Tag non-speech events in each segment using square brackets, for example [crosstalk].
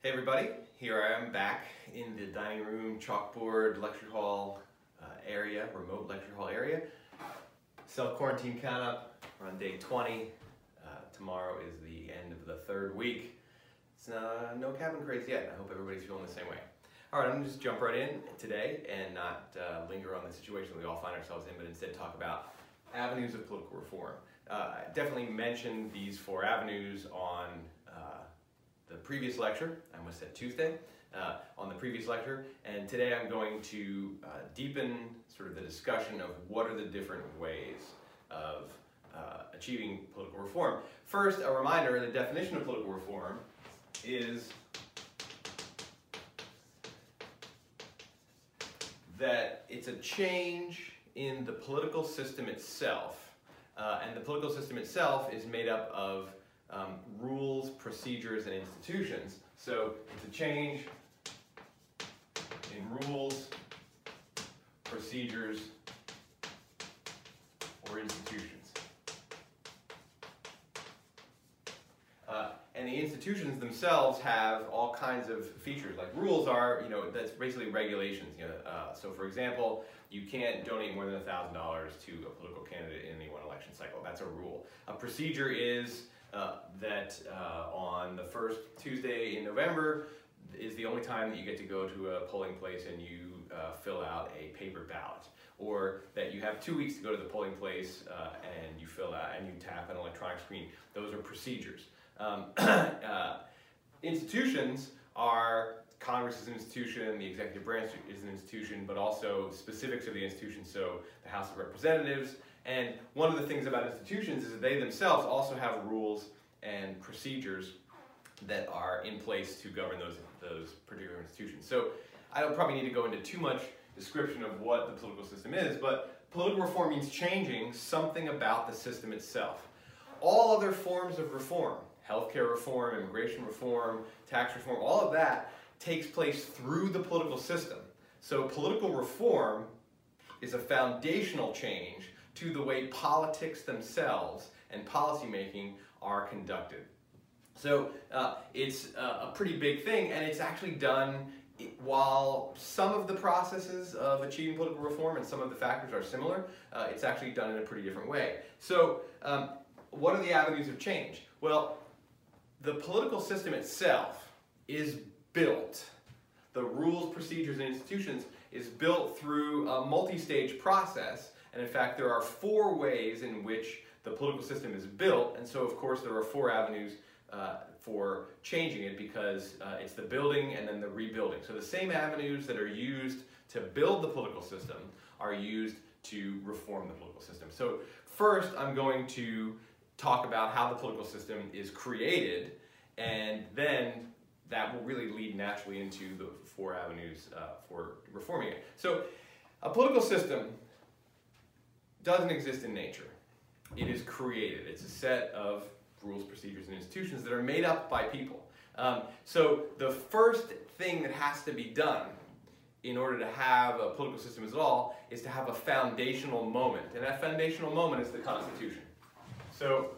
Hey everybody, here I am back in the dining room, chalkboard, lecture hall uh, area, remote lecture hall area. Self-quarantine count up, we're on day 20. Uh, tomorrow is the end of the third week. It's uh, no cabin craze yet. I hope everybody's feeling the same way. All right, I'm gonna just jump right in today and not uh, linger on the situation we all find ourselves in, but instead talk about avenues of political reform. Uh, definitely mentioned these four avenues on the previous lecture. I almost said Tuesday. Uh, on the previous lecture, and today I'm going to uh, deepen sort of the discussion of what are the different ways of uh, achieving political reform. First, a reminder, the definition of political reform is that it's a change in the political system itself, uh, and the political system itself is made up of um, rules, procedures, and institutions. So it's a change in rules, procedures, or institutions. Uh, and the institutions themselves have all kinds of features. Like rules are, you know, that's basically regulations. You know, uh, so for example, you can't donate more than $1,000 to a political candidate in any one election cycle. That's a rule. A procedure is uh, that uh, on the first Tuesday in November is the only time that you get to go to a polling place and you uh, fill out a paper ballot. Or that you have two weeks to go to the polling place uh, and you fill out and you tap an electronic screen. Those are procedures. Um, [clears throat] uh, institutions are Congress is an institution, the executive branch is an institution, but also specifics of the institution, so the House of Representatives, and one of the things about institutions is that they themselves also have rules and procedures that are in place to govern those, those particular institutions. So I don't probably need to go into too much description of what the political system is, but political reform means changing something about the system itself. All other forms of reform, healthcare reform, immigration reform, tax reform, all of that takes place through the political system. So political reform is a foundational change to the way politics themselves and policymaking are conducted. So uh, it's uh, a pretty big thing, and it's actually done while some of the processes of achieving political reform and some of the factors are similar, uh, it's actually done in a pretty different way. So um, what are the avenues of change? Well, the political system itself is built. The rules, procedures, and institutions is built through a multi-stage process and in fact, there are four ways in which the political system is built, and so of course there are four avenues uh, for changing it because uh, it's the building and then the rebuilding. So the same avenues that are used to build the political system are used to reform the political system. So first I'm going to talk about how the political system is created and then that will really lead naturally into the four avenues uh, for reforming it. So a political system doesn't exist in nature. It is created. It's a set of rules, procedures, and institutions that are made up by people. Um, so the first thing that has to be done in order to have a political system at all is to have a foundational moment. And that foundational moment is the Constitution. So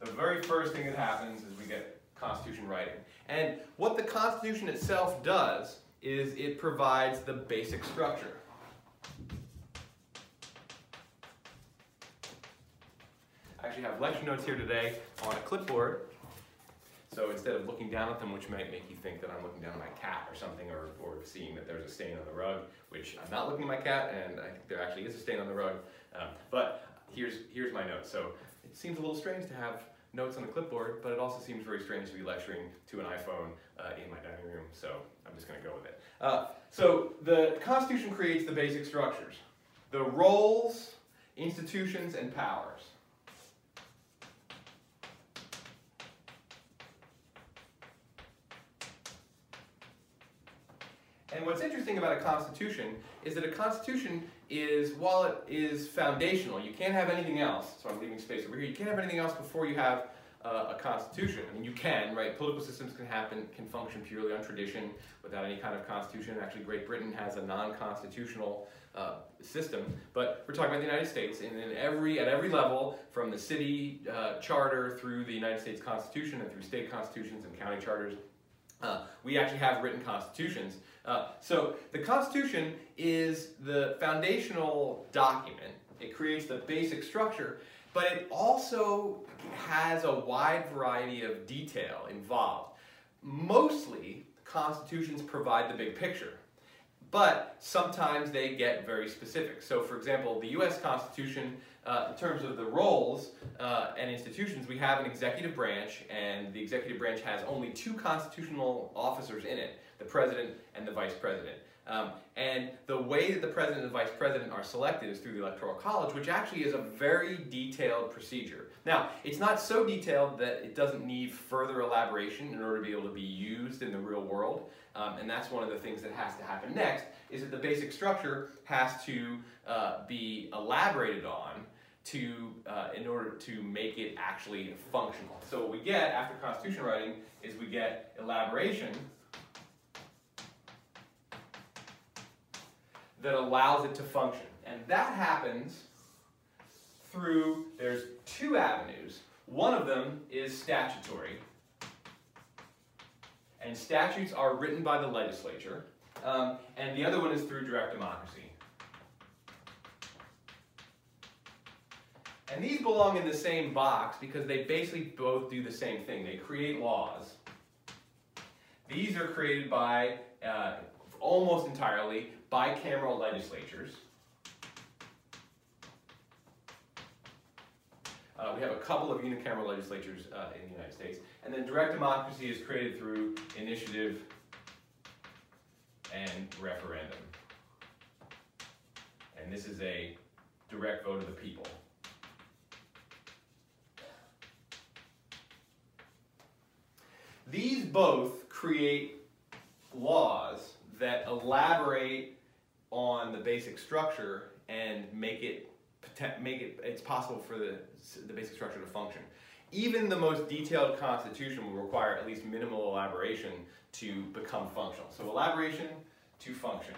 the very first thing that happens is we get Constitution writing. And what the Constitution itself does is it provides the basic structure. I actually have lecture notes here today on a clipboard. So instead of looking down at them, which might make you think that I'm looking down at my cat or something, or, or seeing that there's a stain on the rug, which I'm not looking at my cat, and I think there actually is a stain on the rug. Um, but here's, here's my notes. So it seems a little strange to have notes on the clipboard, but it also seems very strange to be lecturing to an iPhone uh, in my dining room, so I'm just going to go with it. Uh, so the Constitution creates the basic structures, the roles, institutions, and powers. And what's interesting about a constitution is that a constitution is, while it is foundational, you can't have anything else, so I'm leaving space over here, you can't have anything else before you have uh, a constitution. I mean, you can, right? Political systems can happen, can function purely on tradition without any kind of constitution. Actually, Great Britain has a non-constitutional uh, system, but we're talking about the United States, and in every at every level, from the city uh, charter through the United States Constitution and through state constitutions and county charters, uh, we actually have written constitutions. Uh, so the Constitution is the foundational document. It creates the basic structure, but it also has a wide variety of detail involved. Mostly, constitutions provide the big picture, but sometimes they get very specific. So, for example, the U.S. Constitution, uh, in terms of the roles uh, and institutions, we have an executive branch, and the executive branch has only two constitutional officers in it the president and the vice president. Um, and the way that the president and the vice president are selected is through the Electoral College, which actually is a very detailed procedure. Now, it's not so detailed that it doesn't need further elaboration in order to be able to be used in the real world. Um, and that's one of the things that has to happen next, is that the basic structure has to uh, be elaborated on to, uh, in order to make it actually functional. So what we get after constitution writing is we get elaboration that allows it to function. And that happens through, there's two avenues. One of them is statutory. And statutes are written by the legislature. Um, and the other one is through direct democracy. And these belong in the same box because they basically both do the same thing. They create laws. These are created by, uh, almost entirely, bicameral legislatures. Uh, we have a couple of unicameral legislatures uh, in the United States. And then direct democracy is created through initiative and referendum. And this is a direct vote of the people. These both create laws that elaborate on the basic structure and make it make it it's possible for the the basic structure to function. Even the most detailed constitution will require at least minimal elaboration to become functional. So elaboration to function.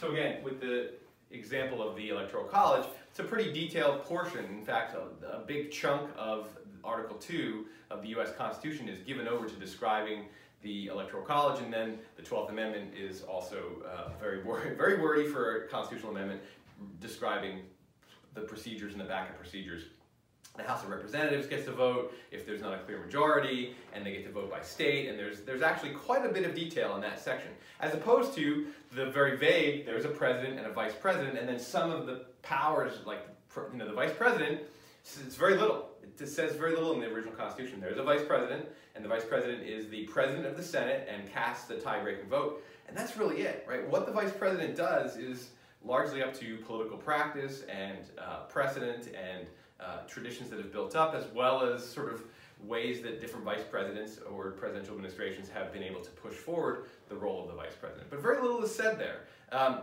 So again, with the example of the Electoral College, it's a pretty detailed portion. In fact, a, a big chunk of Article 2 of the U.S. Constitution is given over to describing the Electoral College, and then the 12th Amendment is also uh, very, wor [laughs] very wordy for a constitutional amendment describing the procedures and the backup procedures. The House of Representatives gets to vote if there's not a clear majority, and they get to vote by state, and there's, there's actually quite a bit of detail in that section. As opposed to the very vague, there's a president and a vice president, and then some of the powers, like you know, the vice president, it's very little. It says very little in the original Constitution. There's a vice president, and the vice president is the president of the Senate and casts the tie-breaking vote. And that's really it, right? What the vice president does is largely up to political practice and uh, precedent and uh, traditions that have built up, as well as sort of ways that different vice presidents or presidential administrations have been able to push forward the role of the vice president. But very little is said there. Um,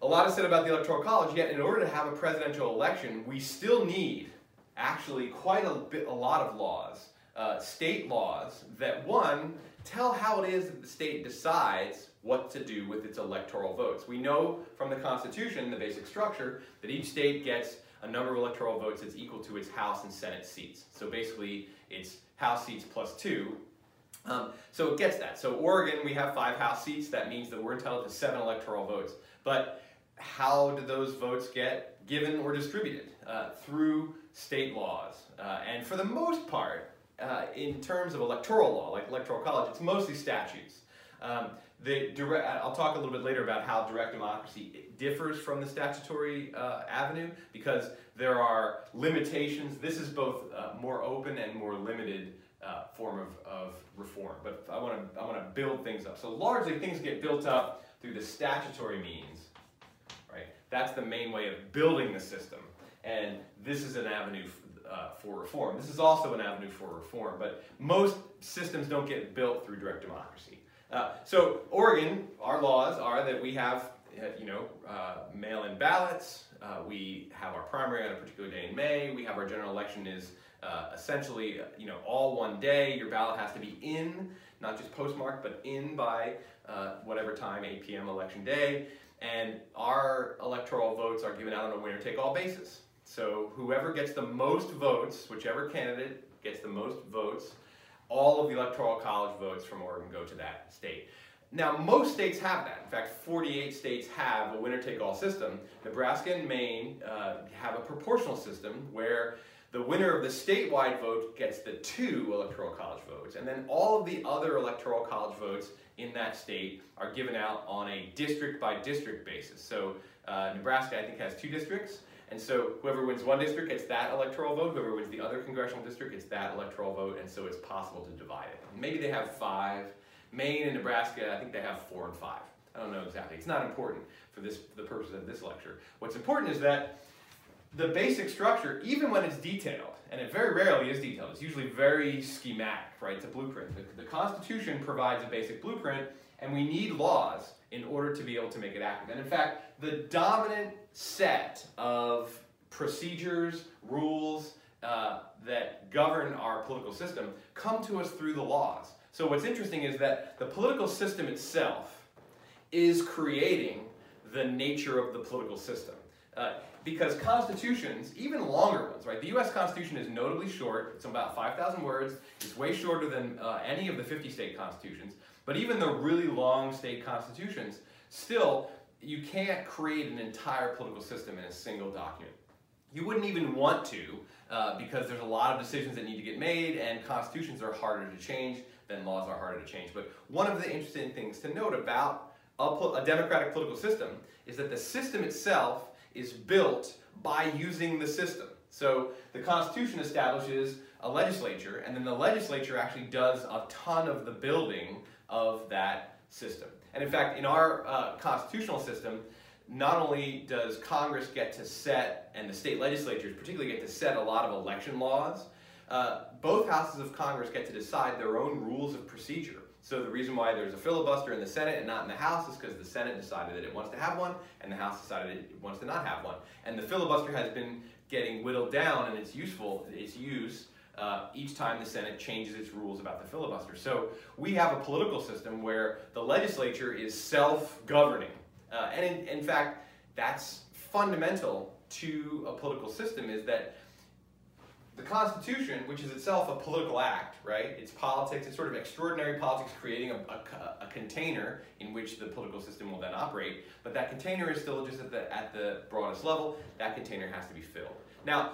a lot is said about the Electoral College, yet in order to have a presidential election, we still need actually quite a, bit, a lot of laws, uh, state laws, that one, tell how it is that the state decides what to do with its electoral votes. We know from the Constitution, the basic structure, that each state gets a number of electoral votes that's equal to its House and Senate seats. So basically, it's House seats plus two. Um, so it gets that. So Oregon, we have five House seats. That means that we're entitled to seven electoral votes. But how do those votes get given or distributed? Uh, through state laws. Uh, and for the most part, uh, in terms of electoral law, like electoral college, it's mostly statutes. Um, direct, I'll talk a little bit later about how direct democracy differs from the statutory uh, avenue because there are limitations. This is both uh, more open and more limited uh, form of, of reform. But I want to I want to build things up. So largely things get built up through the statutory means, right? That's the main way of building the system. And this is an avenue uh, for reform. This is also an avenue for reform, but most systems don't get built through direct democracy. Uh, so Oregon, our laws are that we have uh, you know, uh, mail-in ballots. Uh, we have our primary on a particular day in May. We have our general election is uh, essentially, you know, all one day. Your ballot has to be in, not just postmarked, but in by whatever time, 8 p.m. election day. And our electoral votes are given out on a winner-take-all basis. So whoever gets the most votes, whichever candidate gets the most votes, all of the electoral college votes from Oregon go to that state. Now, most states have that. In fact, 48 states have a winner-take-all system. Nebraska and Maine uh, have a proportional system where the winner of the statewide vote gets the two electoral college votes, and then all of the other electoral college votes in that state are given out on a district-by-district basis. So uh, Nebraska, I think, has two districts, and so whoever wins one district gets that electoral vote, whoever wins the other congressional district gets that electoral vote, and so it's possible to divide it. Maybe they have five, Maine and Nebraska, I think they have four and five. I don't know exactly. It's not important for this for the purpose of this lecture. What's important is that the basic structure, even when it's detailed, and it very rarely is detailed, it's usually very schematic, right? It's a blueprint. The, the Constitution provides a basic blueprint, and we need laws in order to be able to make it active. And in fact, the dominant set of procedures, rules uh, that govern our political system come to us through the laws. So what's interesting is that the political system itself is creating the nature of the political system. Uh, because constitutions, even longer ones, right? The U.S. Constitution is notably short. It's about 5,000 words. It's way shorter than uh, any of the 50 state constitutions. But even the really long state constitutions, still, you can't create an entire political system in a single document. You wouldn't even want to uh, because there's a lot of decisions that need to get made and constitutions are harder to change than laws are harder to change. But one of the interesting things to note about a, a democratic political system is that the system itself is built by using the system. So the Constitution establishes a legislature, and then the legislature actually does a ton of the building of that system. And in fact, in our uh, constitutional system, not only does Congress get to set, and the state legislatures particularly get to set a lot of election laws, uh, both houses of Congress get to decide their own rules of procedure. So the reason why there's a filibuster in the Senate and not in the House is because the Senate decided that it wants to have one, and the House decided it wants to not have one. And the filibuster has been getting whittled down, and it's useful, its use, uh, each time the Senate changes its rules about the filibuster. So we have a political system where the legislature is self-governing. Uh, and in, in fact, that's fundamental to a political system is that the Constitution, which is itself a political act, right? It's politics, it's sort of extraordinary politics creating a, a, a, container in which the political system will then operate, but that container is still just at the, at the broadest level. That container has to be filled. Now,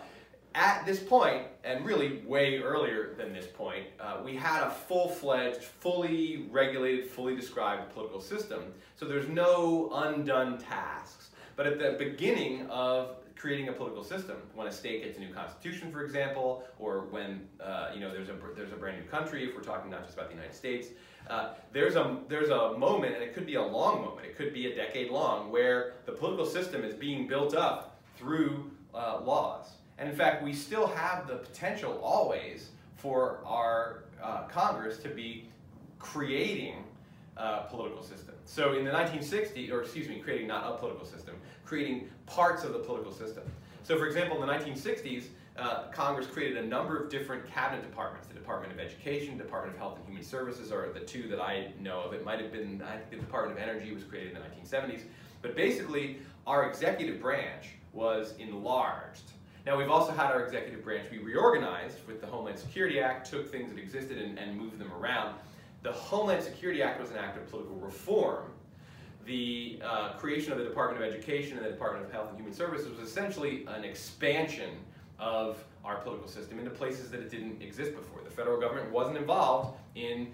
at this point, and really way earlier than this point, uh, we had a full-fledged, fully regulated, fully described political system, so there's no undone tasks. But at the beginning of creating a political system. When a state gets a new constitution, for example, or when uh, you know there's a there's a brand new country, if we're talking not just about the United States, uh, there's a there's a moment, and it could be a long moment. It could be a decade long, where the political system is being built up through uh, laws. And in fact, we still have the potential always for our uh, Congress to be creating uh, political system. So in the 1960s, or excuse me, creating not a political system, creating parts of the political system. So for example, in the 1960s, uh, Congress created a number of different cabinet departments. The Department of Education, Department of Health and Human Services are the two that I know of. It might have been, I think the Department of Energy was created in the 1970s. But basically, our executive branch was enlarged. Now we've also had our executive branch be reorganized with the Homeland Security Act, took things that existed and, and moved them around. The Homeland Security Act was an act of political reform. The uh, creation of the Department of Education and the Department of Health and Human Services was essentially an expansion of our political system into places that it didn't exist before. The federal government wasn't involved in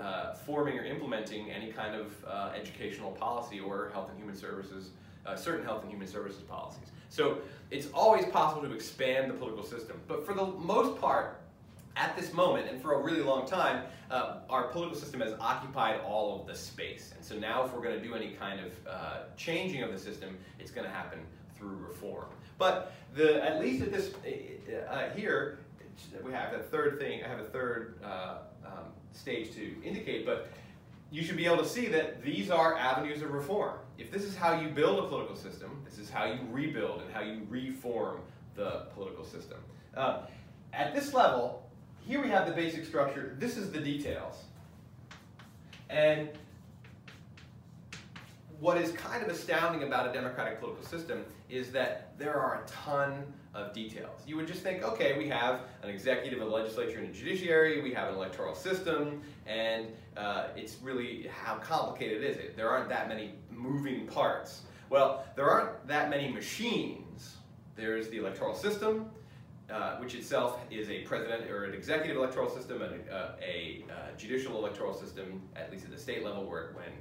uh, forming or implementing any kind of uh, educational policy or health and human services, uh, certain health and human services policies. So it's always possible to expand the political system. But for the most part, at this moment, and for a really long time, uh, our political system has occupied all of the space. And so now if we're going to do any kind of uh, changing of the system, it's going to happen through reform. But the, at least at this, uh, uh here, we have a third thing, I have a third uh, um, stage to indicate, but you should be able to see that these are avenues of reform. If this is how you build a political system, this is how you rebuild and how you reform the political system. Uh, at this level, here we have the basic structure. This is the details. And what is kind of astounding about a democratic political system is that there are a ton of details. You would just think, okay, we have an executive, a legislature, and a judiciary, we have an electoral system, and uh, it's really how complicated is it? There aren't that many moving parts. Well, there aren't that many machines. There's the electoral system, uh, which itself is a president or an executive electoral system and uh, a, a uh, judicial electoral system, at least at the state level, where when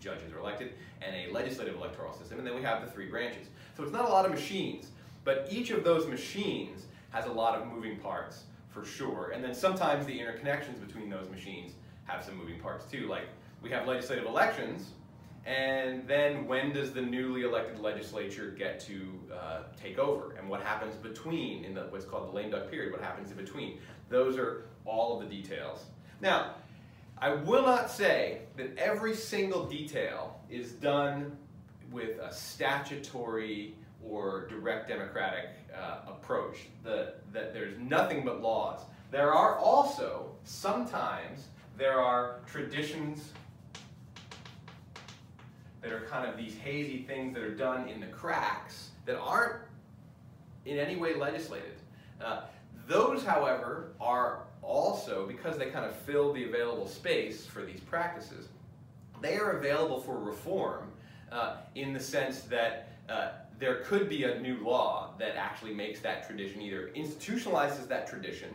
judges are elected, and a legislative electoral system, and then we have the three branches. So it's not a lot of machines, but each of those machines has a lot of moving parts for sure, and then sometimes the interconnections between those machines have some moving parts too. Like we have legislative elections, and then when does the newly elected legislature get to uh, take over? And what happens between, in the, what's called the lame duck period, what happens in between? Those are all of the details. Now, I will not say that every single detail is done with a statutory or direct democratic uh, approach, the, that there's nothing but laws. There are also, sometimes, there are traditions that are kind of these hazy things that are done in the cracks that aren't in any way legislated. Uh, those, however, are also, because they kind of fill the available space for these practices, they are available for reform uh, in the sense that uh, there could be a new law that actually makes that tradition either institutionalizes that tradition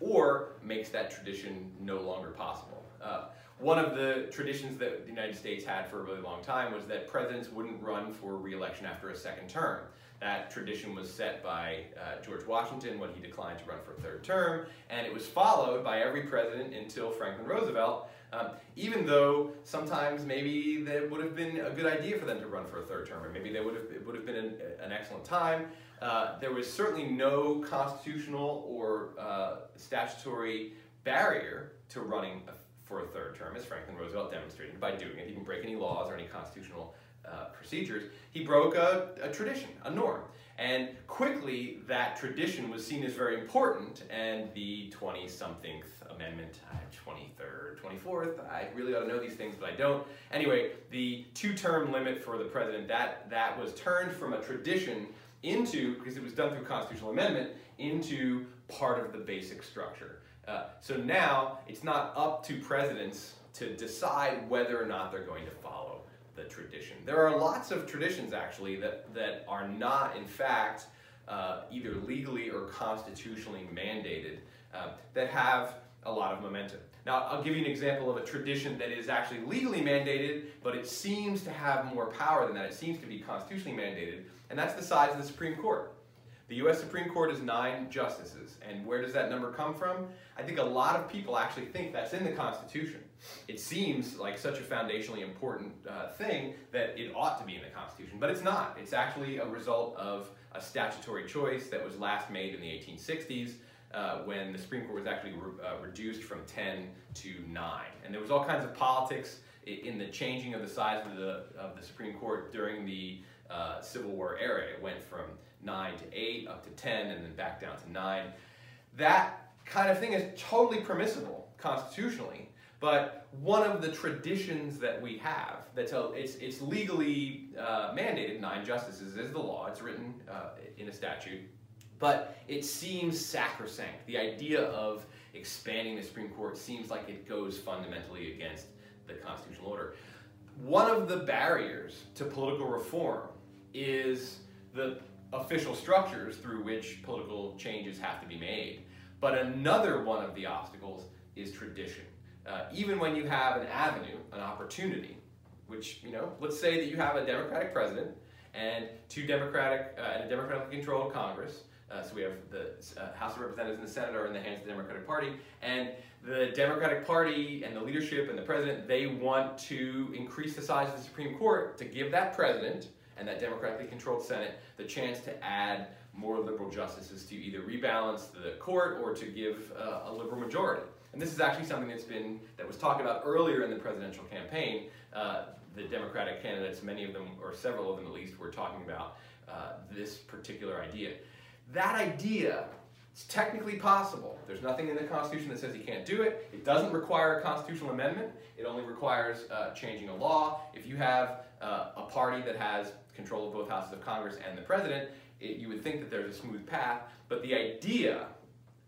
or makes that tradition no longer possible. Uh, one of the traditions that the United States had for a really long time was that presidents wouldn't run for re-election after a second term. That tradition was set by uh, George Washington when he declined to run for a third term, and it was followed by every president until Franklin Roosevelt, um, even though sometimes maybe that would have been a good idea for them to run for a third term, or maybe they would have, it would have been an, an excellent time. Uh, there was certainly no constitutional or uh, statutory barrier to running for a third term, as Franklin Roosevelt demonstrated by doing it. He didn't break any laws or any constitutional uh, procedures. He broke a, a tradition, a norm. And quickly, that tradition was seen as very important, and the 20-something amendment, 23rd, 24th, I really ought to know these things, but I don't. Anyway, the two-term limit for the president, that, that was turned from a tradition into, because it was done through constitutional amendment, into part of the basic structure. Uh, so now, it's not up to presidents to decide whether or not they're going to follow the tradition. There are lots of traditions actually that, that are not in fact uh, either legally or constitutionally mandated uh, that have a lot of momentum. Now I'll give you an example of a tradition that is actually legally mandated but it seems to have more power than that. It seems to be constitutionally mandated and that's the size of the Supreme Court. The U.S. Supreme Court is nine justices, and where does that number come from? I think a lot of people actually think that's in the Constitution. It seems like such a foundationally important uh, thing that it ought to be in the Constitution, but it's not. It's actually a result of a statutory choice that was last made in the 1860s uh, when the Supreme Court was actually re uh, reduced from 10 to 9. And there was all kinds of politics in the changing of the size of the, of the Supreme Court during the uh, Civil War era. It went from 9 to 8, up to 10, and then back down to 9. That kind of thing is totally permissible constitutionally, but one of the traditions that we have, that's a, it's, it's legally uh, mandated, nine justices is the law, it's written uh, in a statute, but it seems sacrosanct. The idea of expanding the Supreme Court seems like it goes fundamentally against the constitutional order. One of the barriers to political reform is the official structures through which political changes have to be made. But another one of the obstacles is tradition. Uh, even when you have an avenue, an opportunity, which, you know, let's say that you have a Democratic president and two Democratic, uh, and a democratically controlled Congress, uh, so we have the uh, House of Representatives and the Senate are in the hands of the Democratic Party, and the Democratic Party and the leadership and the president, they want to increase the size of the Supreme Court to give that president and that democratically controlled Senate the chance to add more liberal justices to either rebalance the court or to give uh, a liberal majority. And this is actually something that's been, that was talked about earlier in the presidential campaign. Uh, the Democratic candidates, many of them, or several of them at least, were talking about uh, this particular idea. That idea is technically possible. There's nothing in the Constitution that says you can't do it. It doesn't require a constitutional amendment. It only requires uh, changing a law. If you have uh, a party that has control of both houses of Congress and the president, it, you would think that there's a smooth path. But the idea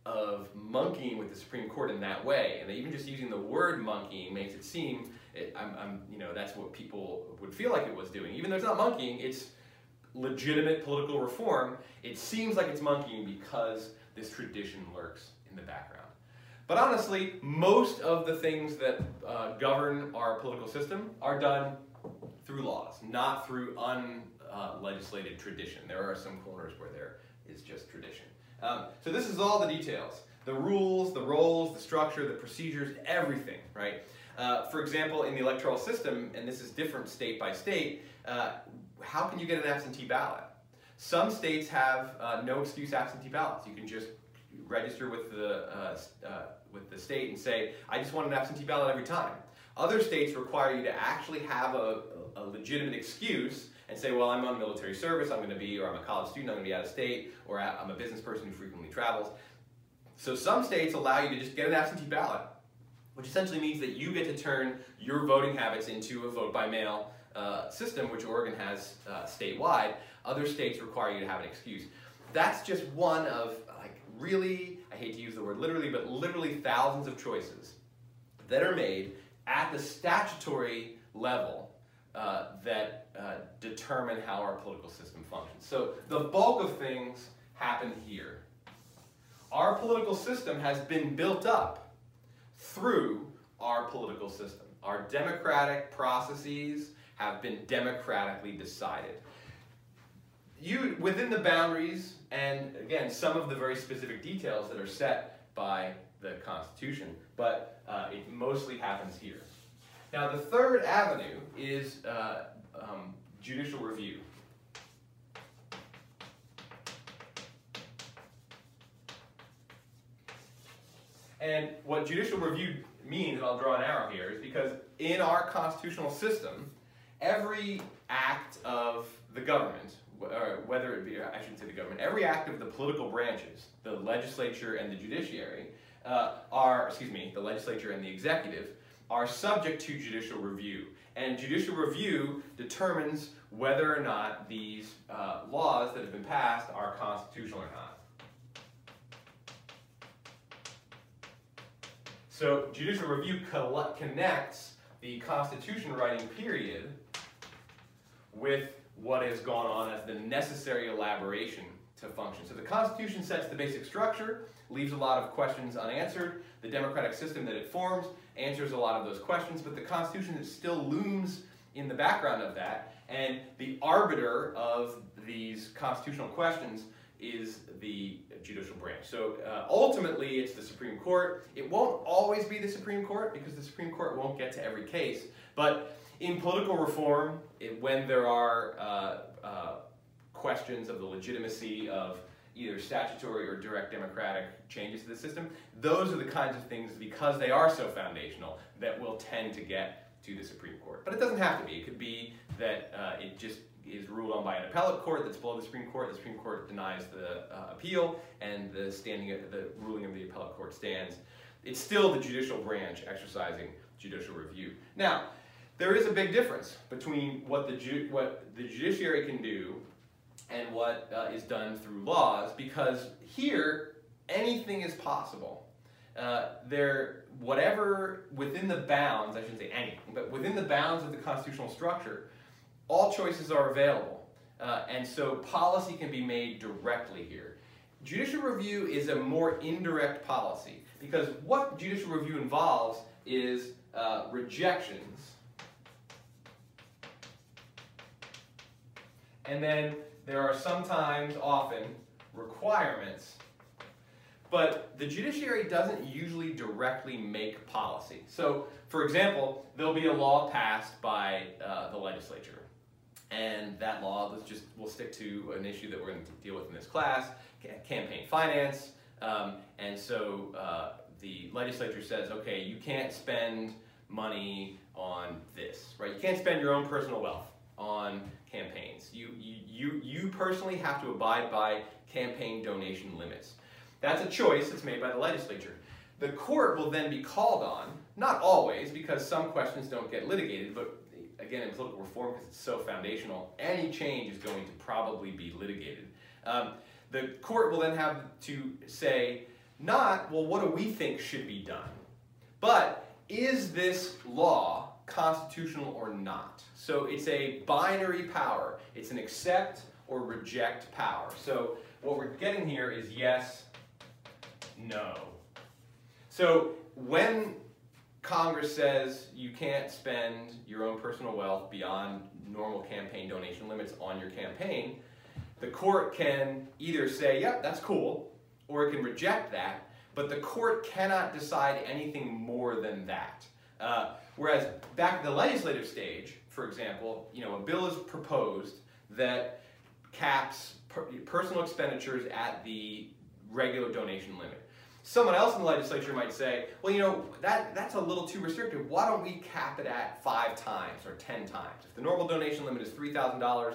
of monkeying with the Supreme Court in that way, and even just using the word monkeying makes it seem, it, I'm, I'm, you know, that's what people would feel like it was doing. Even though it's not monkeying, it's legitimate political reform. It seems like it's monkeying because this tradition lurks in the background. But honestly, most of the things that uh, govern our political system are done through laws, not through unlegislated uh, tradition. There are some corners where there is just tradition. Um, so this is all the details. The rules, the roles, the structure, the procedures, everything, right? Uh, for example, in the electoral system, and this is different state by state, uh, how can you get an absentee ballot? Some states have uh, no excuse absentee ballots. You can just register with the, uh, uh, with the state and say, I just want an absentee ballot every time. Other states require you to actually have a, a legitimate excuse and say, well, I'm on military service, I'm going to be, or I'm a college student, I'm going to be out of state, or I'm a business person who frequently travels. So some states allow you to just get an absentee ballot, which essentially means that you get to turn your voting habits into a vote by mail uh, system, which Oregon has uh, statewide. Other states require you to have an excuse. That's just one of like really, I hate to use the word literally, but literally thousands of choices that are made at the statutory level uh, that uh, determine how our political system functions. So the bulk of things happen here. Our political system has been built up through our political system. Our democratic processes have been democratically decided. You, within the boundaries, and again, some of the very specific details that are set by the Constitution, but uh, it mostly happens here. Now, the third avenue is uh, um, judicial review. And what judicial review means, and I'll draw an arrow here, is because in our constitutional system, every act of the government, or whether it be, I shouldn't say the government, every act of the political branches, the legislature and the judiciary, uh, are, excuse me, the legislature and the executive, are subject to judicial review. And judicial review determines whether or not these uh, laws that have been passed are constitutional or not. So judicial review connects the constitution writing period with what has gone on as the necessary elaboration to function. So the Constitution sets the basic structure, leaves a lot of questions unanswered. The democratic system that it forms answers a lot of those questions, but the Constitution still looms in the background of that, and the arbiter of these constitutional questions is the judicial branch. So uh, ultimately, it's the Supreme Court. It won't always be the Supreme Court because the Supreme Court won't get to every case, but in political reform, it, when there are uh, uh, questions of the legitimacy of either statutory or direct democratic changes to the system, those are the kinds of things, because they are so foundational, that will tend to get to the Supreme Court. But it doesn't have to be. It could be that uh, it just is ruled on by an appellate court that's below the Supreme Court. The Supreme Court denies the uh, appeal, and the standing, the ruling of the appellate court stands. It's still the judicial branch exercising judicial review. Now, there is a big difference between what the, what the judiciary can do and what uh, is done through laws because here anything is possible. Uh, there, whatever within the bounds, I shouldn't say anything, but within the bounds of the constitutional structure, all choices are available. Uh, and so policy can be made directly here. Judicial review is a more indirect policy because what judicial review involves is uh, rejections And then there are sometimes, often, requirements. But the judiciary doesn't usually directly make policy. So, for example, there'll be a law passed by uh, the legislature. And that law, let's just, we'll stick to an issue that we're going to deal with in this class, campaign finance. Um, and so uh, the legislature says, okay, you can't spend money on this, right? You can't spend your own personal wealth on campaigns. You, you, you, personally have to abide by campaign donation limits. That's a choice that's made by the legislature. The court will then be called on, not always, because some questions don't get litigated, but again, in political reform, because it's so foundational, any change is going to probably be litigated. Um, the court will then have to say, not, well, what do we think should be done? But is this law constitutional or not? So it's a binary power. It's an accept or reject power. So what we're getting here is yes, no. So when Congress says you can't spend your own personal wealth beyond normal campaign donation limits on your campaign, the court can either say, yep, that's cool, or it can reject that, but the court cannot decide anything more than that. Uh, whereas back at the legislative stage, for example, you know, a bill is proposed that caps per personal expenditures at the regular donation limit. Someone else in the legislature might say, well, you know, that, that's a little too restrictive. Why don't we cap it at five times or 10 times? If the normal donation limit is $3,000,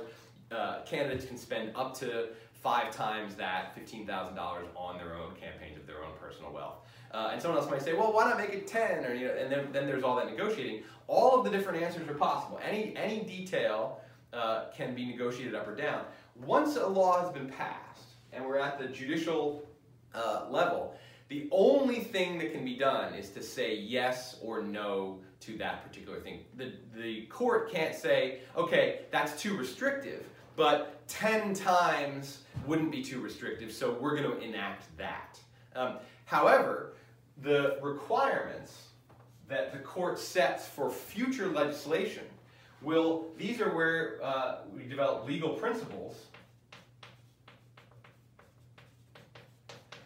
uh, candidates can spend up to five times that $15,000 on their own campaigns of their own personal wealth. Uh, and someone else might say, well, why not make it 10? Or, you know, and then, then there's all that negotiating. All of the different answers are possible. Any, any detail uh, can be negotiated up or down. Once a law has been passed, and we're at the judicial uh, level, the only thing that can be done is to say yes or no to that particular thing. The, the court can't say, okay, that's too restrictive, but 10 times wouldn't be too restrictive, so we're going to enact that. Um, however, the requirements that the court sets for future legislation will, these are where uh, we develop legal principles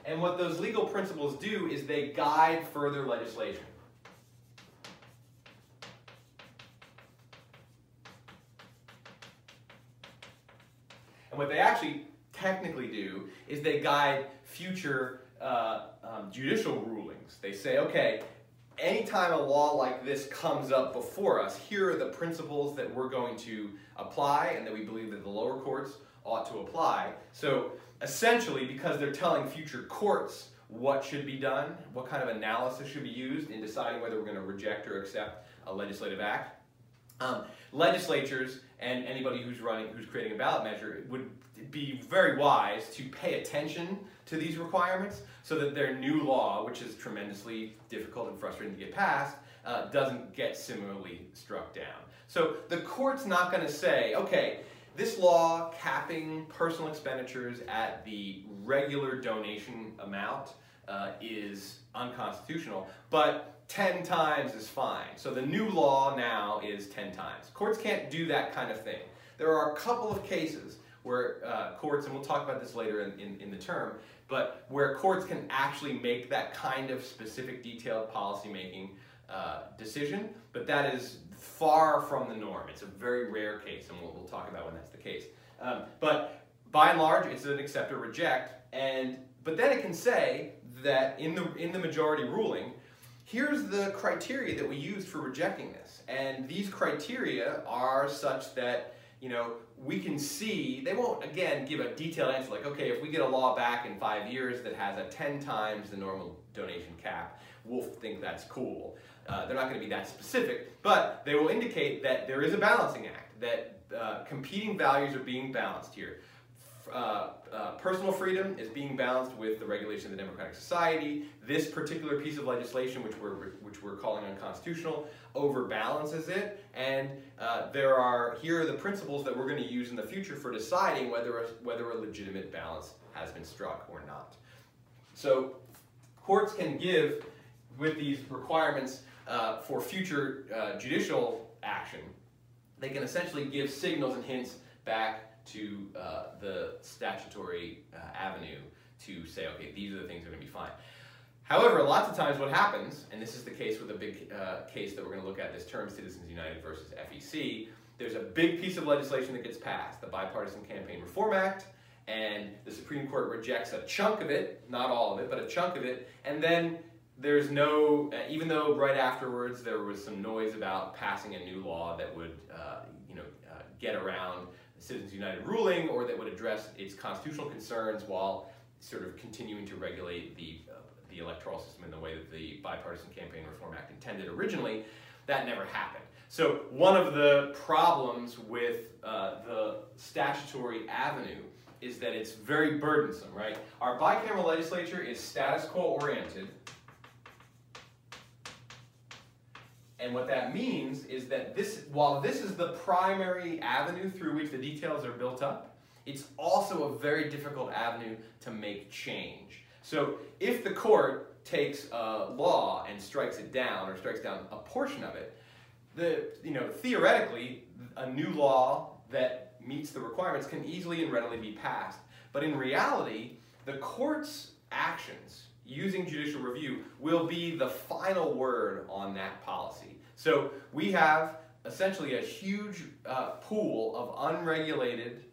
And what those legal principles do is they guide further legislation. And what they actually technically do is they guide future uh, um, judicial rulings. They say, okay, anytime a law like this comes up before us, here are the principles that we're going to apply and that we believe that the lower courts ought to apply. So essentially, because they're telling future courts what should be done, what kind of analysis should be used in deciding whether we're going to reject or accept a legislative act, um, legislatures and anybody who's running, who's creating a ballot measure would be very wise to pay attention to these requirements so that their new law, which is tremendously difficult and frustrating to get passed, uh, doesn't get similarly struck down. So the court's not going to say, okay, this law capping personal expenditures at the regular donation amount uh, is unconstitutional, but 10 times is fine. So the new law now is 10 times. Courts can't do that kind of thing. There are a couple of cases where uh, courts, and we'll talk about this later in, in, in, the term, but where courts can actually make that kind of specific detailed policymaking uh, decision, but that is far from the norm. It's a very rare case, and we'll, we'll talk about when that's the case. Um, but by and large, it's an accept or reject, and but then it can say that in the in the majority ruling, here's the criteria that we used for rejecting this, and these criteria are such that you know we can see they won't again give a detailed answer like okay if we get a law back in five years that has a 10 times the normal donation cap we'll think that's cool uh, they're not going to be that specific, but they will indicate that there is a balancing act, that uh, competing values are being balanced here. Uh, uh, personal freedom is being balanced with the regulation of the democratic society. This particular piece of legislation, which we're which we're calling unconstitutional, overbalances it. And uh, there are here are the principles that we're going to use in the future for deciding whether a, whether a legitimate balance has been struck or not. So courts can give with these requirements uh, for future judicial action, they can essentially give signals and hints back to uh, the statutory uh, avenue to say, okay, these are the things that are going to be fine. However, lots of times what happens, and this is the case with a big uh, case that we're going to look at this term, Citizens United versus FEC, there's a big piece of legislation that gets passed, the Bipartisan Campaign Reform Act, and the Supreme Court rejects a chunk of it, not all of it, but a chunk of it, and then there's no, uh, even though right afterwards there was some noise about passing a new law that would, uh, you know, uh, get around Citizens United ruling or that would address its constitutional concerns while sort of continuing to regulate the, uh, the electoral system in the way that the Bipartisan Campaign Reform Act intended originally, that never happened. So one of the problems with uh, the statutory avenue is that it's very burdensome, right? Our bicameral legislature is status quo oriented. And what that means is that this, while this is the primary avenue through which the details are built up, it's also a very difficult avenue to make change. So if the court takes a law and strikes it down or strikes down a portion of it, the, you know, theoretically, a new law that meets the requirements can easily and readily be passed. But in reality, the court's actions using judicial review will be the final word on that policy. So we have essentially a huge uh, pool of unregulated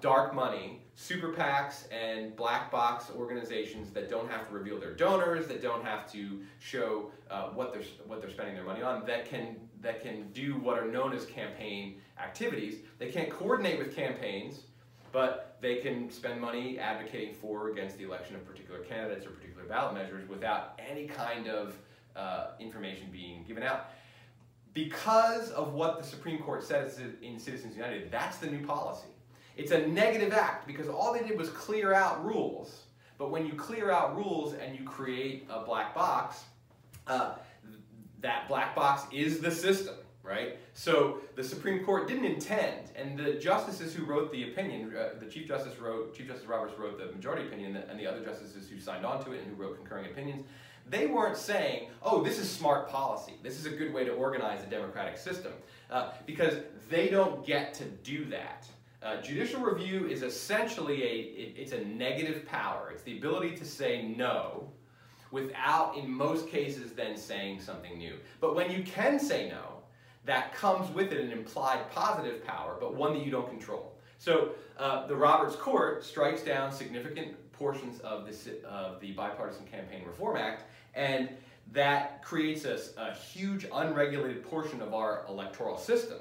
dark money, super PACs and black box organizations that don't have to reveal their donors, that don't have to show uh, what they're what they're spending their money on, that can that can do what are known as campaign activities. They can't coordinate with campaigns, but they can spend money advocating for or against the election of particular candidates or particular ballot measures without any kind of uh, information being given out. Because of what the Supreme Court said in Citizens United, that's the new policy. It's a negative act because all they did was clear out rules. But when you clear out rules and you create a black box, uh, that black box is the system, right? So the Supreme Court didn't intend, and the justices who wrote the opinion, uh, the Chief Justice wrote, Chief Justice Roberts wrote the majority opinion, and the other justices who signed on to it and who wrote concurring opinions, they weren't saying, oh, this is smart policy. This is a good way to organize a democratic system. Uh, because they don't get to do that. Uh, judicial review is essentially a, it, it's a negative power. It's the ability to say no without, in most cases, then saying something new. But when you can say no, that comes with it an implied positive power, but one that you don't control. So uh, the Roberts Court strikes down significant portions of, of the Bipartisan Campaign Reform Act, and that creates a, a huge unregulated portion of our electoral system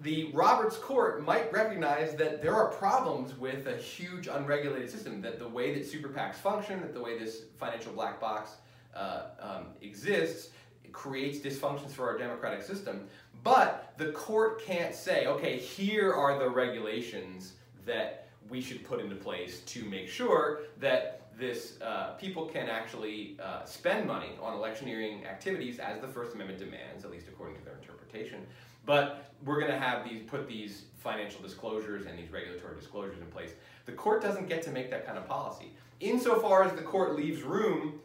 the Roberts Court might recognize that there are problems with a huge unregulated system, that the way that super PACs function, that the way this financial black box uh, um, exists, creates dysfunctions for our democratic system. But the court can't say, okay, here are the regulations that we should put into place to make sure that this uh, people can actually uh, spend money on electioneering activities as the First Amendment demands, at least according to their interpretation. But we're going to have these put these financial disclosures and these regulatory disclosures in place. The court doesn't get to make that kind of policy. Insofar as the court leaves room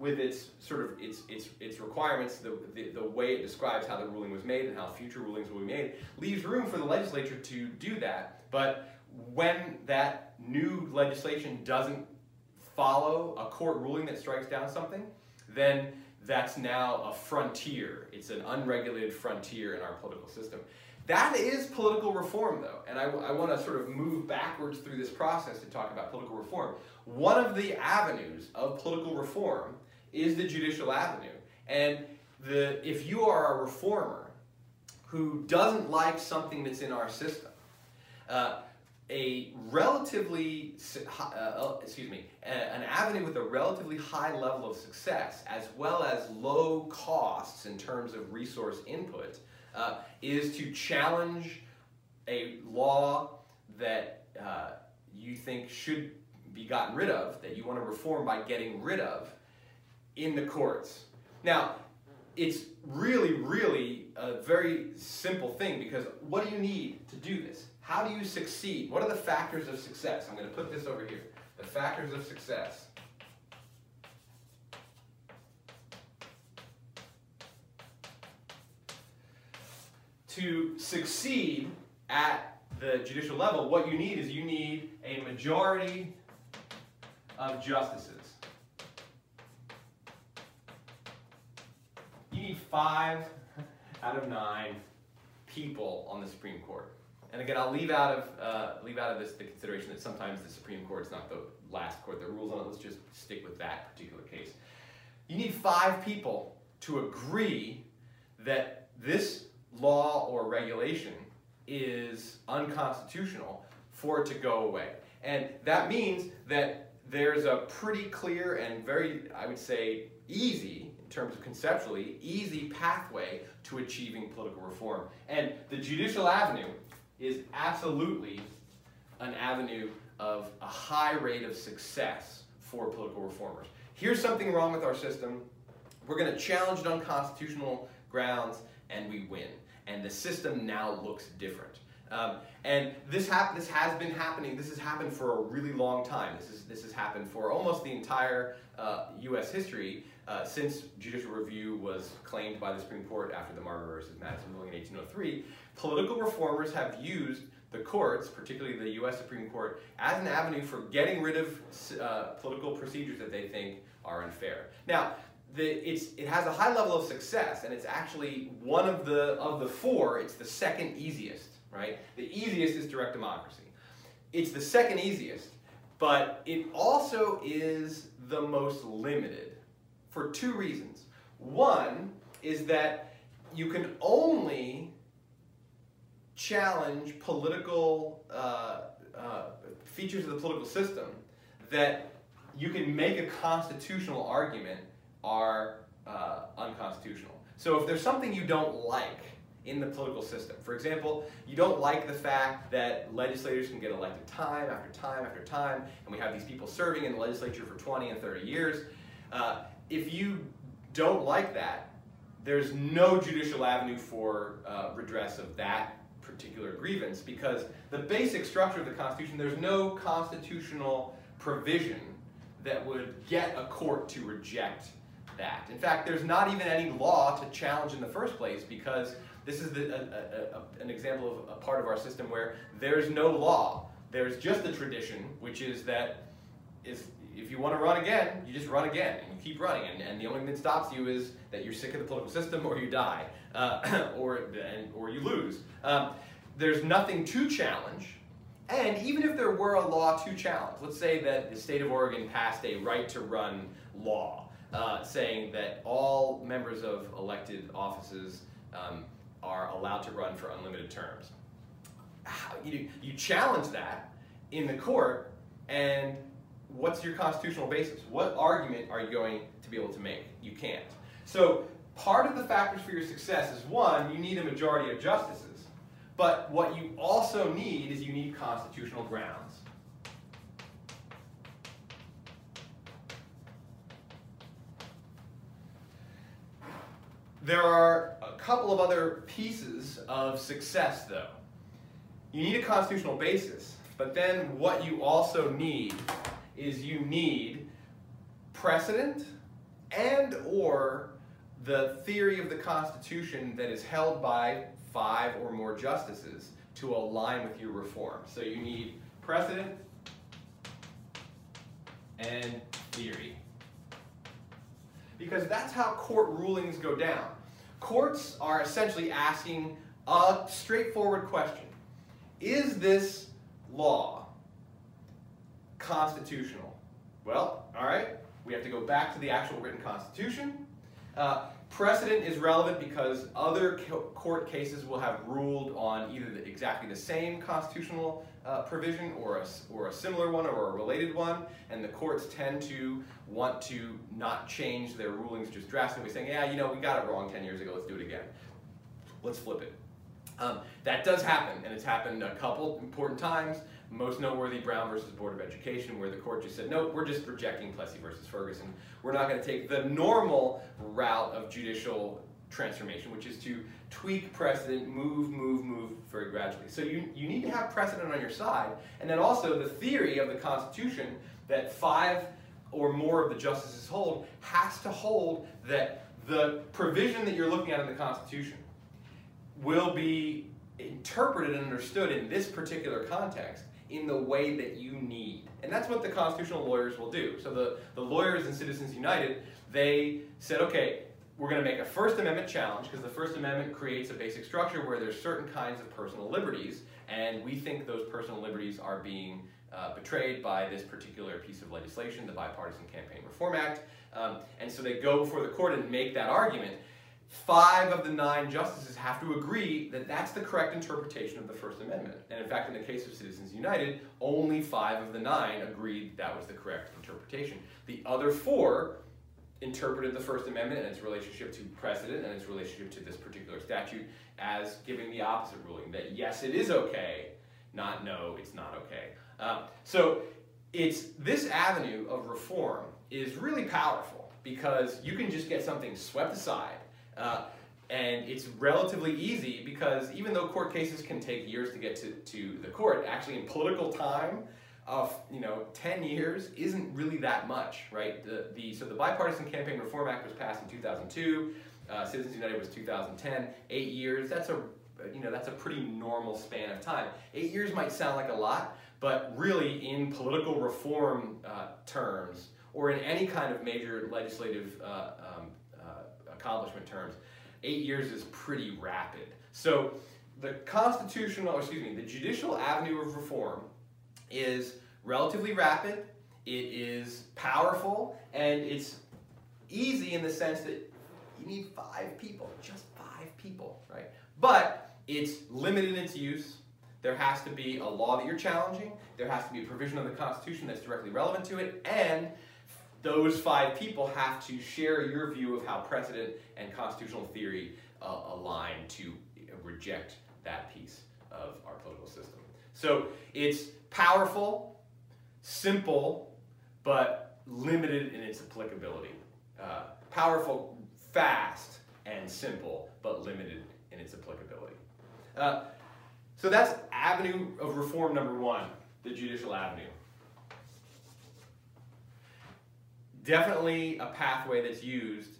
with its sort of its its its requirements, the, the, the way it describes how the ruling was made and how future rulings will be made, leaves room for the legislature to do that. But when that new legislation doesn't follow a court ruling that strikes down something, then that's now a frontier. It's an unregulated frontier in our political system. That is political reform, though, and I, I want to sort of move backwards through this process to talk about political reform. One of the avenues of political reform is the judicial avenue. And the, if you are a reformer who doesn't like something that's in our system, uh, a relatively, uh, uh, excuse me, an avenue with a relatively high level of success, as well as low costs in terms of resource input, uh, is to challenge a law that uh, you think should be gotten rid of, that you want to reform by getting rid of, in the courts. Now, it's really, really a very simple thing because what do you need to do this? How do you succeed? What are the factors of success? I'm going to put this over here. The factors of success. To succeed at the judicial level, what you need is you need a majority of justices. Five out of nine people on the Supreme Court. And again, I'll leave out of uh, leave out of this the consideration that sometimes the Supreme Court is not the last court that rules on it. Let's just stick with that particular case. You need five people to agree that this law or regulation is unconstitutional for it to go away. And that means that there's a pretty clear and very, I would say, easy, terms of conceptually, easy pathway to achieving political reform. And the judicial avenue is absolutely an avenue of a high rate of success for political reformers. Here's something wrong with our system. We're going to challenge it on constitutional grounds and we win. And the system now looks different. Um, and this, hap- this has been happening, this has happened for a really long time. This, is, this has happened for almost the entire uh, US history uh, since judicial review was claimed by the Supreme Court after the Marbury versus Madison ruling in 1803. Political reformers have used the courts, particularly the US Supreme Court, as an avenue for getting rid of uh, political procedures that they think are unfair. Now, the, it has a high level of success, and it's actually one of the, of the four, it's the second easiest, right? The easiest is direct democracy. It's the second easiest, but it also is the most limited for two reasons. One is that you can only challenge political uh, uh, features of the political system that you can make a constitutional argument are uh, unconstitutional. So if there's something you don't like in the political system, for example, you don't like the fact that legislators can get elected time after time after time, and we have these people serving in the legislature for 20 and 30 years, uh, if you don't like that, there's no judicial avenue for uh, redress of that particular grievance because the basic structure of the Constitution, there's no constitutional provision that would get a court to reject that. In fact, there's not even any law to challenge in the first place because this is the, a, a, a, an example of a part of our system where there's no law. There's just a tradition, which is that if, if you want to run again, you just run again and you keep running. And, and the only thing that stops you is that you're sick of the political system or you die uh, [clears throat] or, and, or you lose. Um, there's nothing to challenge. And even if there were a law to challenge, let's say that the state of Oregon passed a right to run law uh, saying that all members of elected offices um, are allowed to run for unlimited terms. You, you challenge that in the court, and what's your constitutional basis? What argument are you going to be able to make? You can't. So part of the factors for your success is one, you need a majority of justices. But what you also need is you need constitutional grounds. There are a couple of other pieces of success, though. You need a constitutional basis, but then what you also need is you need precedent and or the theory of the Constitution that is held by five or more justices to align with your reform. So you need precedent and theory. Because that's how court rulings go down. Courts are essentially asking a straightforward question. Is this law constitutional? Well, all right, we have to go back to the actual written constitution. Uh, Precedent is relevant because other court cases will have ruled on either the, exactly the same constitutional uh, provision or a, or a similar one or a related one, and the courts tend to want to not change their rulings just drastically, saying, yeah, you know, we got it wrong 10 years ago, let's do it again. Let's flip it. Um, that does happen, and it's happened a couple important times most noteworthy Brown versus Board of Education, where the court just said, no, we're just rejecting Plessy versus Ferguson. We're not going to take the normal route of judicial transformation, which is to tweak precedent, move, move, move very gradually. So you, you need to have precedent on your side, and then also the theory of the Constitution that five or more of the justices hold has to hold that the provision that you're looking at in the Constitution will be interpreted and understood in this particular context in the way that you need. And that's what the constitutional lawyers will do. So the, the lawyers in Citizens United, they said, okay, we're going to make a First Amendment challenge because the First Amendment creates a basic structure where there's certain kinds of personal liberties, and we think those personal liberties are being uh, betrayed by this particular piece of legislation, the Bipartisan Campaign Reform Act. Um, and so they go before the court and make that argument. Five of the nine justices have to agree that that's the correct interpretation of the First Amendment. And in fact, in the case of Citizens United, only five of the nine agreed that was the correct interpretation. The other four interpreted the First Amendment and its relationship to precedent and its relationship to this particular statute as giving the opposite ruling that yes, it is okay, not no, it's not okay. Uh, so it's this avenue of reform is really powerful because you can just get something swept aside. Uh, and it's relatively easy because even though court cases can take years to get to, to the court, actually in political time, of you know 10 years isn't really that much, right? The, the so the Bipartisan Campaign Reform Act was passed in 2002. Uh, Citizens United was 2010. Eight years. That's a you know that's a pretty normal span of time. Eight years might sound like a lot, but really in political reform uh, terms or in any kind of major legislative uh, accomplishment terms, eight years is pretty rapid. So the constitutional, excuse me, the judicial avenue of reform is relatively rapid, it is powerful, and it's easy in the sense that you need five people, just five people, right? But it's limited in its use. There has to be a law that you're challenging. There has to be a provision of the Constitution that's directly relevant to it. And those five people have to share your view of how precedent and constitutional theory uh, align to reject that piece of our political system. So it's powerful, simple, but limited in its applicability. Uh, powerful, fast, and simple, but limited in its applicability. Uh, so that's avenue of reform number one, the judicial avenue. Definitely a pathway that's used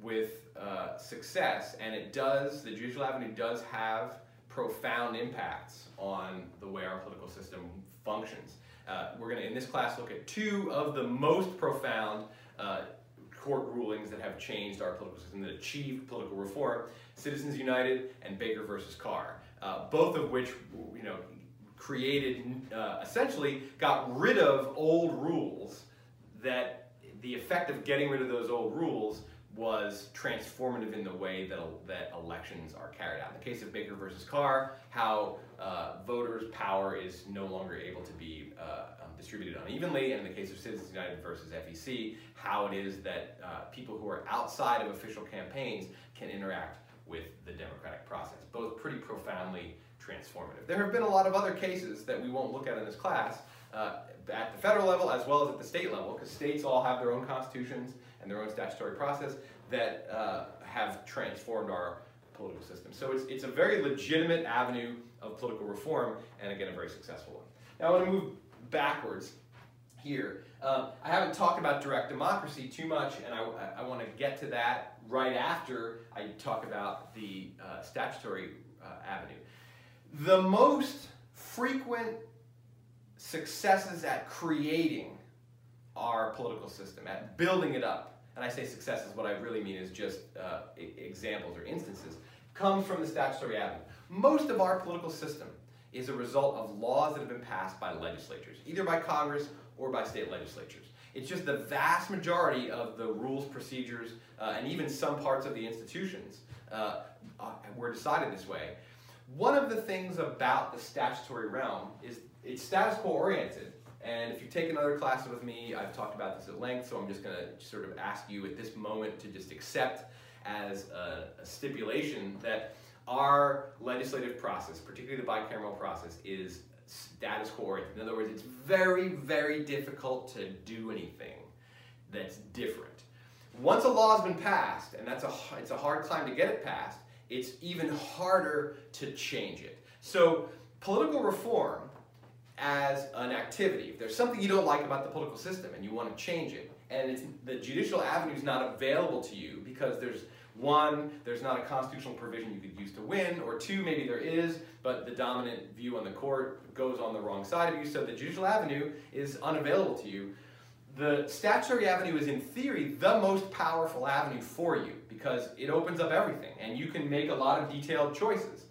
with uh, success, and it does, the judicial avenue does have profound impacts on the way our political system functions. Uh, we're going to, in this class, look at two of the most profound uh, court rulings that have changed our political system, that achieved political reform, Citizens United and Baker versus Carr, uh, both of which, you know, created, uh, essentially got rid of old rules that the effect of getting rid of those old rules was transformative in the way that, that elections are carried out. In the case of Baker versus Carr, how uh, voters' power is no longer able to be uh, um, distributed unevenly, and in the case of Citizens United versus FEC, how it is that uh, people who are outside of official campaigns can interact with the democratic process. Both pretty profoundly transformative. There have been a lot of other cases that we won't look at in this class uh, at the federal level as well as at the state level, because states all have their own constitutions and their own statutory process that uh, have transformed our political system. So it's, it's a very legitimate avenue of political reform, and again, a very successful one. Now I want to move backwards here. Uh, I haven't talked about direct democracy too much, and I, I want to get to that right after I talk about the uh, statutory uh, avenue. The most frequent successes at creating our political system, at building it up, and I say successes, what I really mean is just uh, examples or instances, comes from the statutory avenue. Most of our political system is a result of laws that have been passed by legislatures, either by Congress or by state legislatures. It's just the vast majority of the rules, procedures, uh, and even some parts of the institutions uh, uh were decided this way. One of the things about the statutory realm is it's status quo oriented. And if you've taken other classes with me, I've talked about this at length, so I'm just going to sort of ask you at this moment to just accept as a, a stipulation that our legislative process, particularly the bicameral process, is status quo oriented. In other words, it's very, very difficult to do anything that's different. Once a law has been passed, and that's a, it's a hard climb to get it passed, it's even harder to change it. So political reform as an activity. If there's something you don't like about the political system and you want to change it, and it's, the judicial avenue is not available to you because there's one, there's not a constitutional provision you could use to win, or two, maybe there is, but the dominant view on the court goes on the wrong side of you, so the judicial avenue is unavailable to you. The statutory avenue is, in theory, the most powerful avenue for you because it opens up everything and you can make a lot of detailed choices.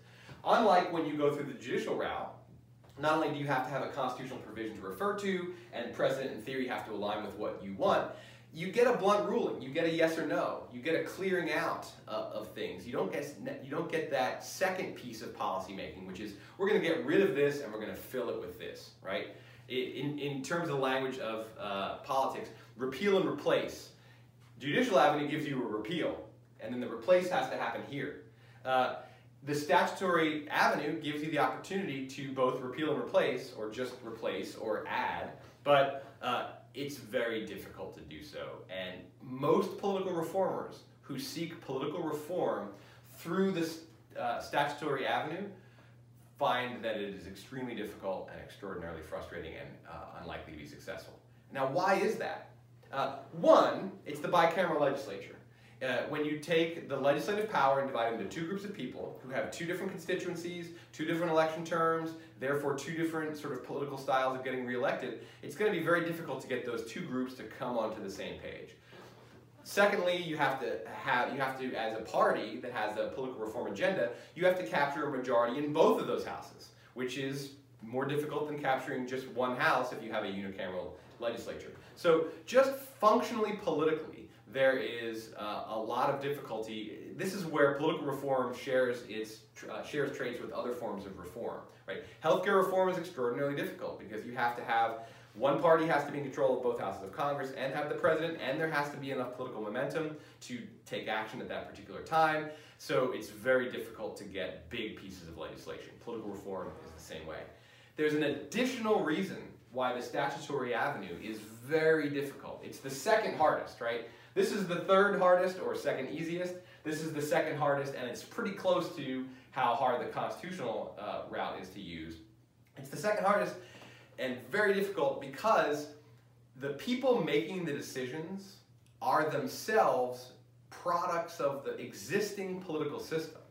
Unlike when you go through the judicial route, not only do you have to have a constitutional provision to refer to, and precedent and theory have to align with what you want, you get a blunt ruling. You get a yes or no. You get a clearing out uh, of things. You don't get you don't get that second piece of policy making, which is we're going to get rid of this and we're going to fill it with this, right? In, in terms of the language of uh, politics, repeal and replace. Judicial avenue gives you a repeal, and then the replace has to happen here. Uh, the statutory avenue gives you the opportunity to both repeal and replace, or just replace, or add, but uh, it's very difficult to do so. And most political reformers who seek political reform through this uh, statutory avenue find that it is extremely difficult and extraordinarily frustrating and uh, unlikely to be successful. Now, why is that? Uh, one, it's the bicameral legislature. Uh, when you take the legislative power and divide it into two groups of people who have two different constituencies, two different election terms, therefore two different sort of political styles of getting reelected, it's going to be very difficult to get those two groups to come onto the same page. Secondly, you have to have you have to as a party that has a political reform agenda, you have to capture a majority in both of those houses, which is more difficult than capturing just one house if you have a unicameral legislature. So just functionally politically, there is uh, a lot of difficulty. This is where political reform shares its uh, shares traits with other forms of reform. Right? Healthcare reform is extraordinarily difficult because you have to have one party has to be in control of both houses of Congress and have the president, and there has to be enough political momentum to take action at that particular time. So it's very difficult to get big pieces of legislation. Political reform is the same way. There's an additional reason why the statutory avenue is very difficult. It's the second hardest, right? This is the third hardest or second easiest. This is the second hardest, and it's pretty close to how hard the constitutional uh, route is to use. It's the second hardest and very difficult because the people making the decisions are themselves products of the existing political system.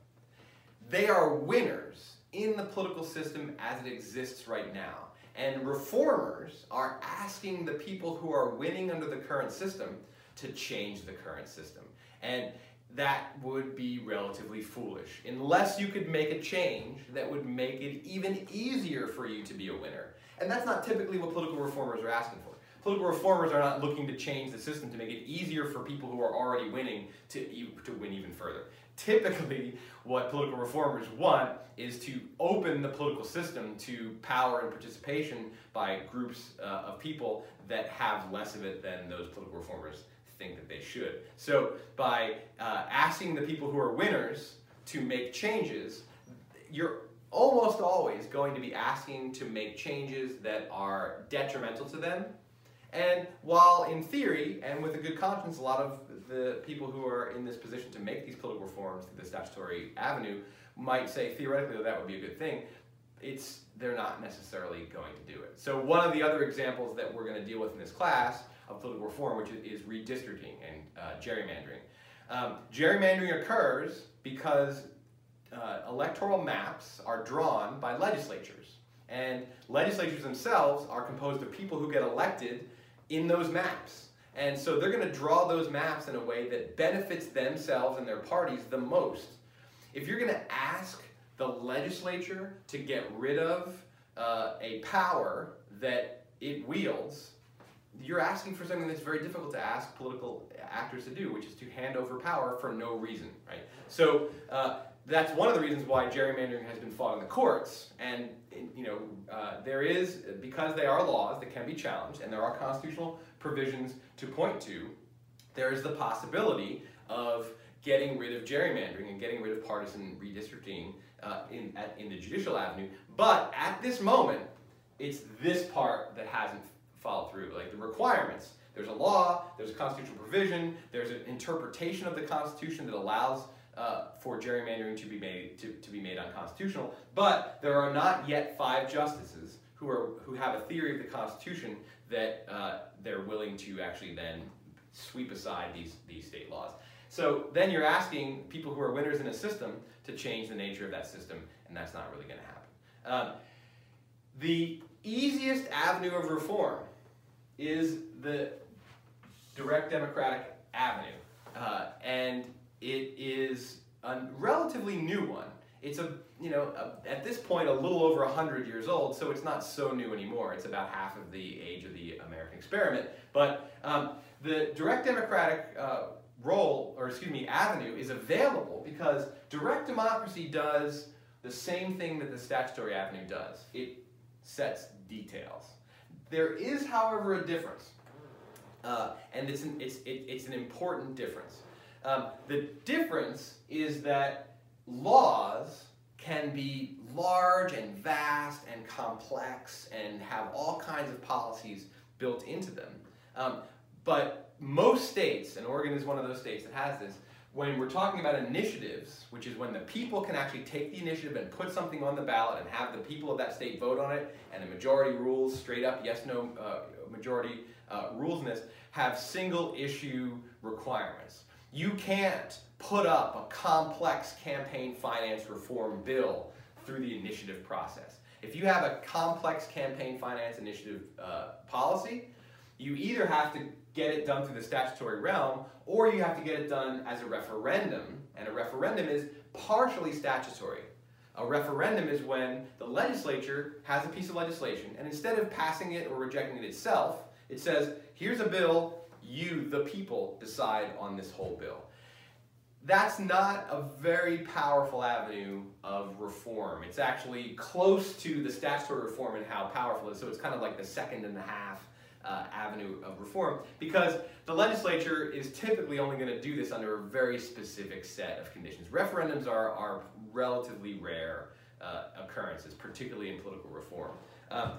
They are winners in the political system as it exists right now. And reformers are asking the people who are winning under the current system to change the current system. And that would be relatively foolish. Unless you could make a change that would make it even easier for you to be a winner. And that's not typically what political reformers are asking for. Political reformers are not looking to change the system to make it easier for people who are already winning to, to win even further. Typically, what political reformers want is to open the political system to power and participation by groups uh, of people that have less of it than those political reformers think that they should. So by uh, asking the people who are winners to make changes, you're almost always going to be asking to make changes that are detrimental to them. And while in theory, and with a good conscience, a lot of the people who are in this position to make these political reforms through the statutory avenue might say theoretically that would be a good thing, it's they're not necessarily going to do it. So one of the other examples that we're going to deal with in this class of political reform, which is, redistricting and uh, gerrymandering. Um, gerrymandering occurs because uh, electoral maps are drawn by legislatures. And legislatures themselves are composed of people who get elected in those maps. And so they're going to draw those maps in a way that benefits themselves and their parties the most. If you're going to ask the legislature to get rid of uh, a power that it wields, you're asking for something that's very difficult to ask political actors to do, which is to hand over power for no reason, right? So uh, that's one of the reasons why gerrymandering has been fought in the courts, and you know uh, there is because they are laws that can be challenged, and there are constitutional provisions to point to. There is the possibility of getting rid of gerrymandering and getting rid of partisan redistricting uh, in at, in the judicial avenue, but at this moment, it's this part that hasn't followed through. Like the requirements, there's a law, there's a constitutional provision, there's an interpretation of the Constitution that allows uh, for gerrymandering to be made to, to be made unconstitutional. But there are not yet five justices who are who have a theory of the Constitution that uh, they're willing to actually then sweep aside these these state laws. So then you're asking people who are winners in a system to change the nature of that system, and that's not really going to happen. Um, the easiest avenue of reform is the direct democratic avenue. Uh, and it is a relatively new one. it's a, you know, a, at this point a little over 100 years old, so it's not so new anymore. It's about half of the age of the American experiment. But um, the direct democratic uh, role, or excuse me, avenue is available because direct democracy does the same thing that the statutory avenue does. It sets details. There is, however, a difference. Uh, and it's an, it's, it, it's an important difference. Um, the difference is that laws can be large and vast and complex and have all kinds of policies built into them. Um, but most states, and Oregon is one of those states that has this, when we're talking about initiatives, which is when the people can actually take the initiative and put something on the ballot and have the people of that state vote on it, and the majority rules, straight up yes no uh, majority uh, rules in this, have single issue requirements. You can't put up a complex campaign finance reform bill through the initiative process. If you have a complex campaign finance initiative uh, policy, you either have to get it done through the statutory realm or you have to get it done as a referendum. And a referendum is partially statutory. A referendum is when the legislature has a piece of legislation and instead of passing it or rejecting it itself, it says, here's a bill, you, the people, decide on this whole bill. That's not a very powerful avenue of reform. It's actually close to the statutory reform and how powerful it is. So it's kind of like the second and a half uh, avenue of reform because the legislature is typically only going to do this under a very specific set of conditions. Referendums are, are relatively rare uh, occurrences, particularly in political reform. Um,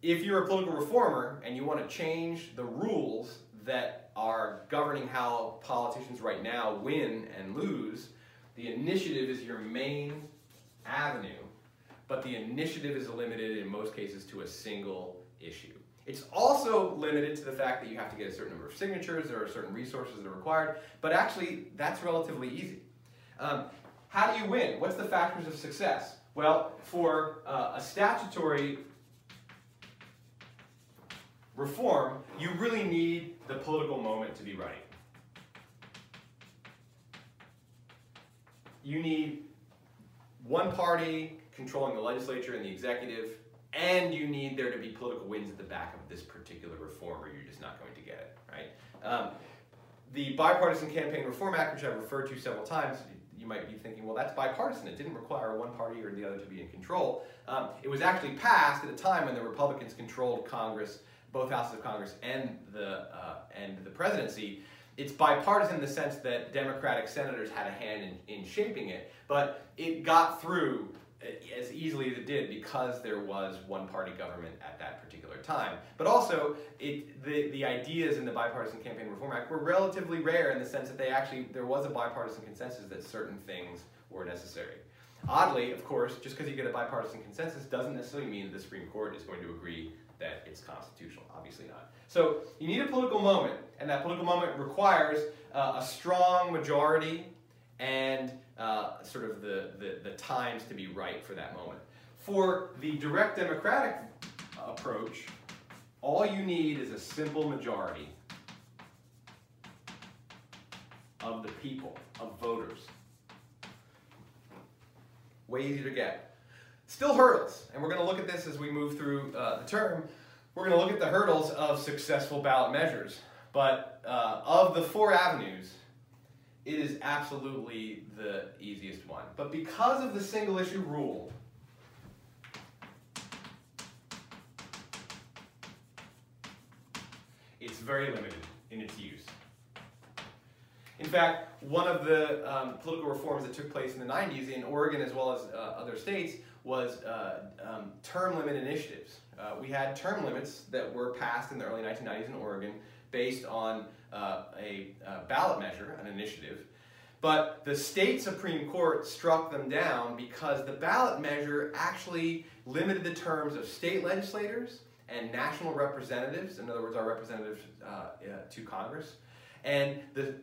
if you're a political reformer and you want to change the rules that are governing how politicians right now win and lose, the initiative is your main avenue, but the initiative is limited in most cases to a single issue. It's also limited to the fact that you have to get a certain number of signatures, there are certain resources that are required, but actually that's relatively easy. Um, how do you win? What's the factors of success? Well, for uh, a statutory reform, you really need the political moment to be right. You need one party controlling the legislature and the executive, and you need there to be political wins at the back of this particular reform, or you're just not going to get it, right? Um, the Bipartisan Campaign Reform Act, which I've referred to several times, you might be thinking, well, that's bipartisan. It didn't require one party or the other to be in control. Um, it was actually passed at a time when the Republicans controlled Congress both houses of Congress and the uh, and the presidency. It's bipartisan in the sense that Democratic senators had a hand in, in shaping it, but it got through uh, as easily as it did because there was one party government at that particular time. But also, it, the, the ideas in the Bipartisan Campaign Reform Act were relatively rare in the sense that they actually, there was a bipartisan consensus that certain things were necessary. Oddly, of course, just because you get a bipartisan consensus doesn't necessarily mean the Supreme Court is going to agree that it's constitutional. Obviously not. So you need a political moment, and that political moment requires uh, a strong majority and uh, sort of the, the, the times to be right for that moment. For the direct democratic approach, all you need is a simple majority of the people, of voters. Way easier to get. Still hurdles, and we're going to look at this as we move through uh, the term. We're going to look at the hurdles of successful ballot measures. But uh, of the four avenues, it is absolutely the easiest one. But because of the single issue rule, it's very limited in its use. In fact, one of the um, political reforms that took place in the 90s in Oregon as well as uh, other states was uh, um, term limit initiatives. Uh, we had term limits that were passed in the early 1990s in Oregon based on uh, a uh, ballot measure, an initiative. But the state Supreme Court struck them down because the ballot measure actually limited the terms of state legislators and national representatives, in other words, our representatives uh, to Congress. And the,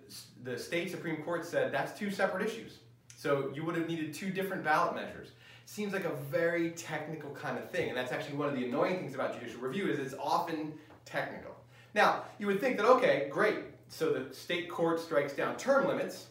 the state Supreme Court said that's two separate issues. So you would have needed two different ballot measures seems like a very technical kind of thing. And that's actually one of the annoying things about judicial review is it's often technical. Now, you would think that, okay, great, so the state court strikes down term limits,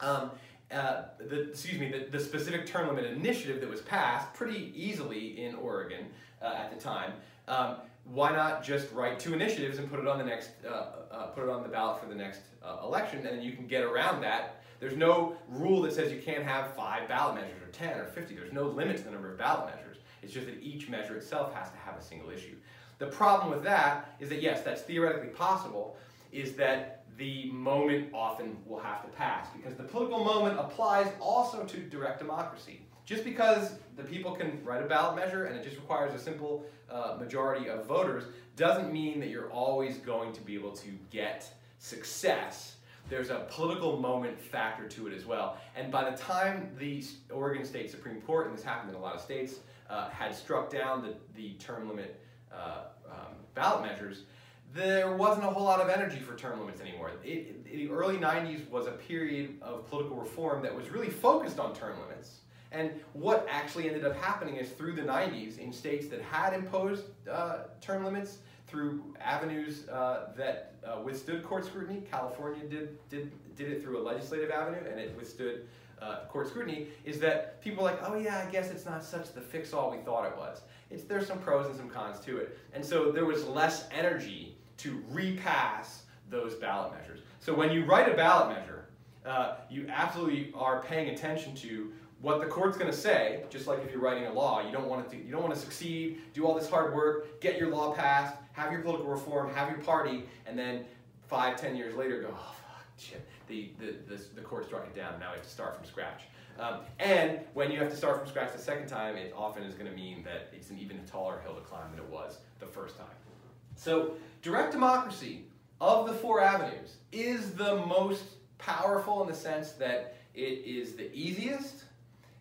um, uh, the, excuse me, the, the specific term limit initiative that was passed pretty easily in Oregon uh, at the time. Um, why not just write two initiatives and put it on the next, uh, uh, put it on the ballot for the next uh, election, and then you can get around that. There's no rule that says you can't have five ballot measures or 10 or 50. There's no limit to the number of ballot measures. It's just that each measure itself has to have a single issue. The problem with that is that yes, that's theoretically possible, is that the moment often will have to pass because the political moment applies also to direct democracy. Just because the people can write a ballot measure and it just requires a simple uh, majority of voters doesn't mean that you're always going to be able to get success. There's a political moment factor to it as well. And by the time the Oregon State Supreme Court, and this happened in a lot of states, uh, had struck down the, the term limit uh, um, ballot measures, there wasn't a whole lot of energy for term limits anymore. It, the early 90s was a period of political reform that was really focused on term limits. And what actually ended up happening is through the 90s, in states that had imposed uh, term limits, through avenues uh, that uh, withstood court scrutiny, California did, did, did it through a legislative avenue, and it withstood uh, court scrutiny, is that people are like, oh yeah, I guess it's not such the fix-all we thought it was. It's, there's some pros and some cons to it. And so there was less energy to repass those ballot measures. So when you write a ballot measure, uh, you absolutely are paying attention to what the court's going to say. Just like if you're writing a law, you don't want to you don't want to succeed, do all this hard work, get your law passed, have your political reform, have your party, and then five, ten years later go, oh fuck, shit, the the the, the court struck it down. Now we have to start from scratch. Um, and when you have to start from scratch the second time, it often is going to mean that it's an even taller hill to climb than it was the first time. So direct democracy of the four avenues is the most powerful in the sense that it is the easiest,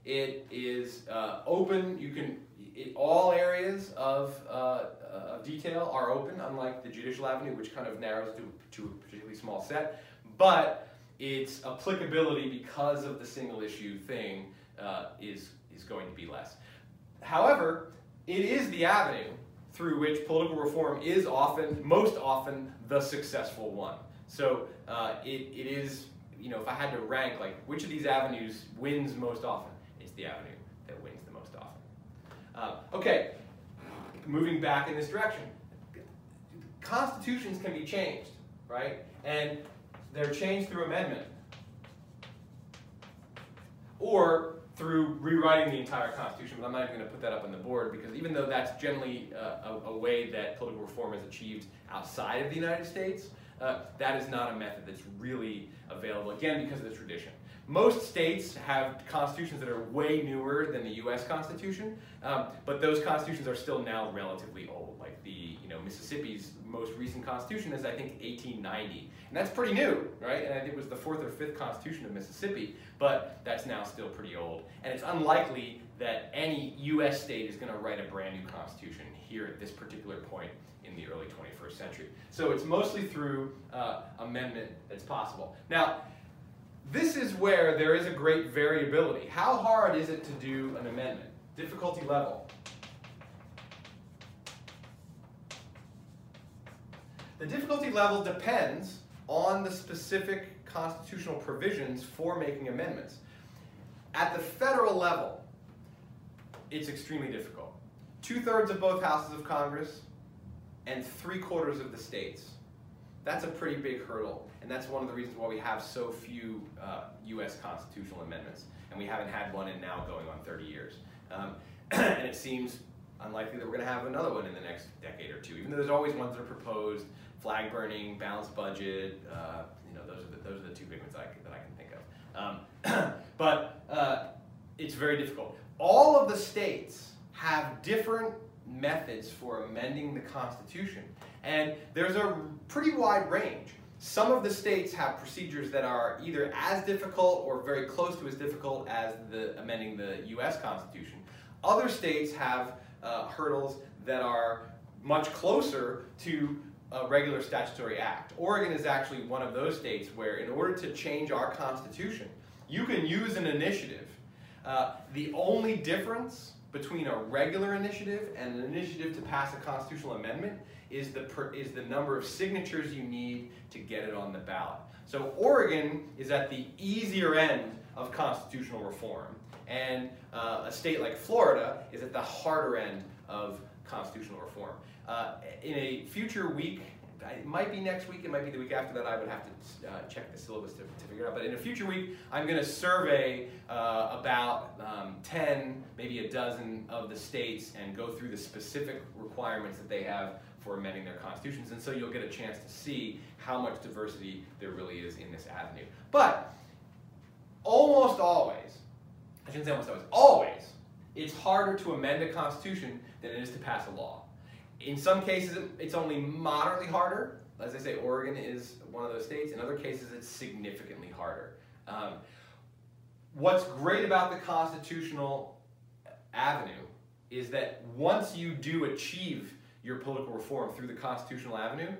it is uh, open, you can, it, all areas of, uh, of detail are open, unlike the judicial avenue, which kind of narrows to, to a particularly small set, but its applicability because of the single issue thing uh, is, is going to be less. However, it is the avenue through which political reform is often, most often, the successful one. So uh, it, it is, you know, if I had to rank, like, which of these avenues wins most often, it's the avenue that wins the most often. Uh, okay, moving back in this direction. Constitutions can be changed, right? And they're changed through amendment. Or through rewriting the entire Constitution, but I'm not even going to put that up on the board because even though that's generally uh, a, a, way that political reform is achieved outside of the United States, uh, that is not a method that's really available, again, because of the tradition. Most states have constitutions that are way newer than the U.S. Constitution, um, but those constitutions are still now relatively old. Like the, you know, Mississippi's most recent constitution is, I think, 1890. And that's pretty new, right? And I think it was the fourth or fifth constitution of Mississippi, but that's now still pretty old. And it's unlikely that any U.S. state is going to write a brand new constitution here at this particular point in the early 21st century. So it's mostly through uh, amendment that's possible. Now, this is where there is a great variability. How hard is it to do an amendment? Difficulty level. The difficulty level depends on the specific constitutional provisions for making amendments. At the federal level, it's extremely difficult. Two thirds of both houses of Congress and three quarters of the states. That's a pretty big hurdle, and that's one of the reasons why we have so few uh, U.S. constitutional amendments, and we haven't had one in now going on 30 years. Um, [clears throat] and it seems unlikely that we're going to have another one in the next decade or two, even though there's always ones that are proposed, flag burning, balanced budget, uh, you know, those are the, those are the two big ones that I, that I can think of. Um, [clears throat] but uh, it's very difficult. All of the states have different methods for amending the Constitution, and there's a pretty wide range. Some of the states have procedures that are either as difficult or very close to as difficult as the amending the U.S. Constitution. Other states have uh, hurdles that are much closer to a regular statutory act. Oregon is actually one of those states where in order to change our Constitution, you can use an initiative. Uh, the only difference between a regular initiative and an initiative to pass a constitutional amendment is the, per, is the number of signatures you need to get it on the ballot. So Oregon is at the easier end of constitutional reform, and uh, a state like Florida is at the harder end of constitutional reform. Uh, in a future week, it might be next week, it might be the week after that, I would have to uh, check the syllabus to, to, figure it out. But in a future week, I'm going to survey uh, about um, 10, maybe a dozen of the states and go through the specific requirements that they have for amending their constitutions. And so you'll get a chance to see how much diversity there really is in this avenue. But almost always, I shouldn't say almost always, always, it's harder to amend a constitution than it is to pass a law. In some cases, it's only moderately harder. As I say, Oregon is one of those states. In other cases, it's significantly harder. Um, what's great about the constitutional avenue is that once you do achieve your political reform through the constitutional avenue,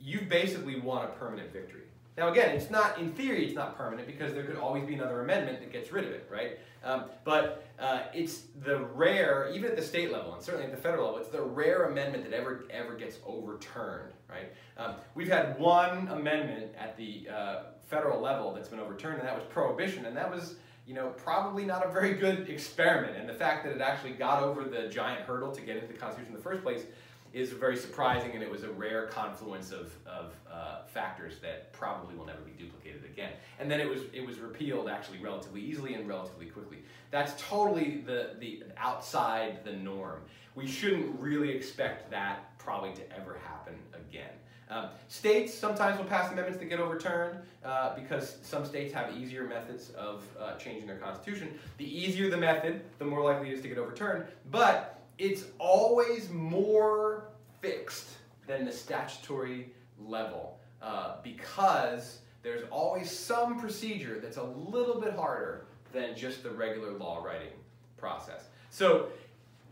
you've basically won a permanent victory. Now again, it's not, in theory, it's not permanent because there could always be another amendment that gets rid of it, right? Um, but uh, it's the rare, even at the state level, and certainly at the federal level, it's the rare amendment that ever, ever gets overturned, right? Um, we've had one amendment at the uh, federal level that's been overturned, and that was prohibition, and that was, you know, probably not a very good [laughs] experiment. And the fact that it actually got over the giant hurdle to get into the Constitution in the first place is very surprising, and it was a rare confluence of, of uh, factors that probably will never be duplicated again. And then it was it was repealed actually relatively easily and relatively quickly. That's totally the the outside the norm. We shouldn't really expect that probably to ever happen again. Um, states sometimes will pass amendments that get overturned uh, because some states have easier methods of uh, changing their constitution. The easier the method, the more likely it is to get overturned. But it's always more fixed than the statutory level uh, because there's always some procedure that's a little bit harder than just the regular law writing process. So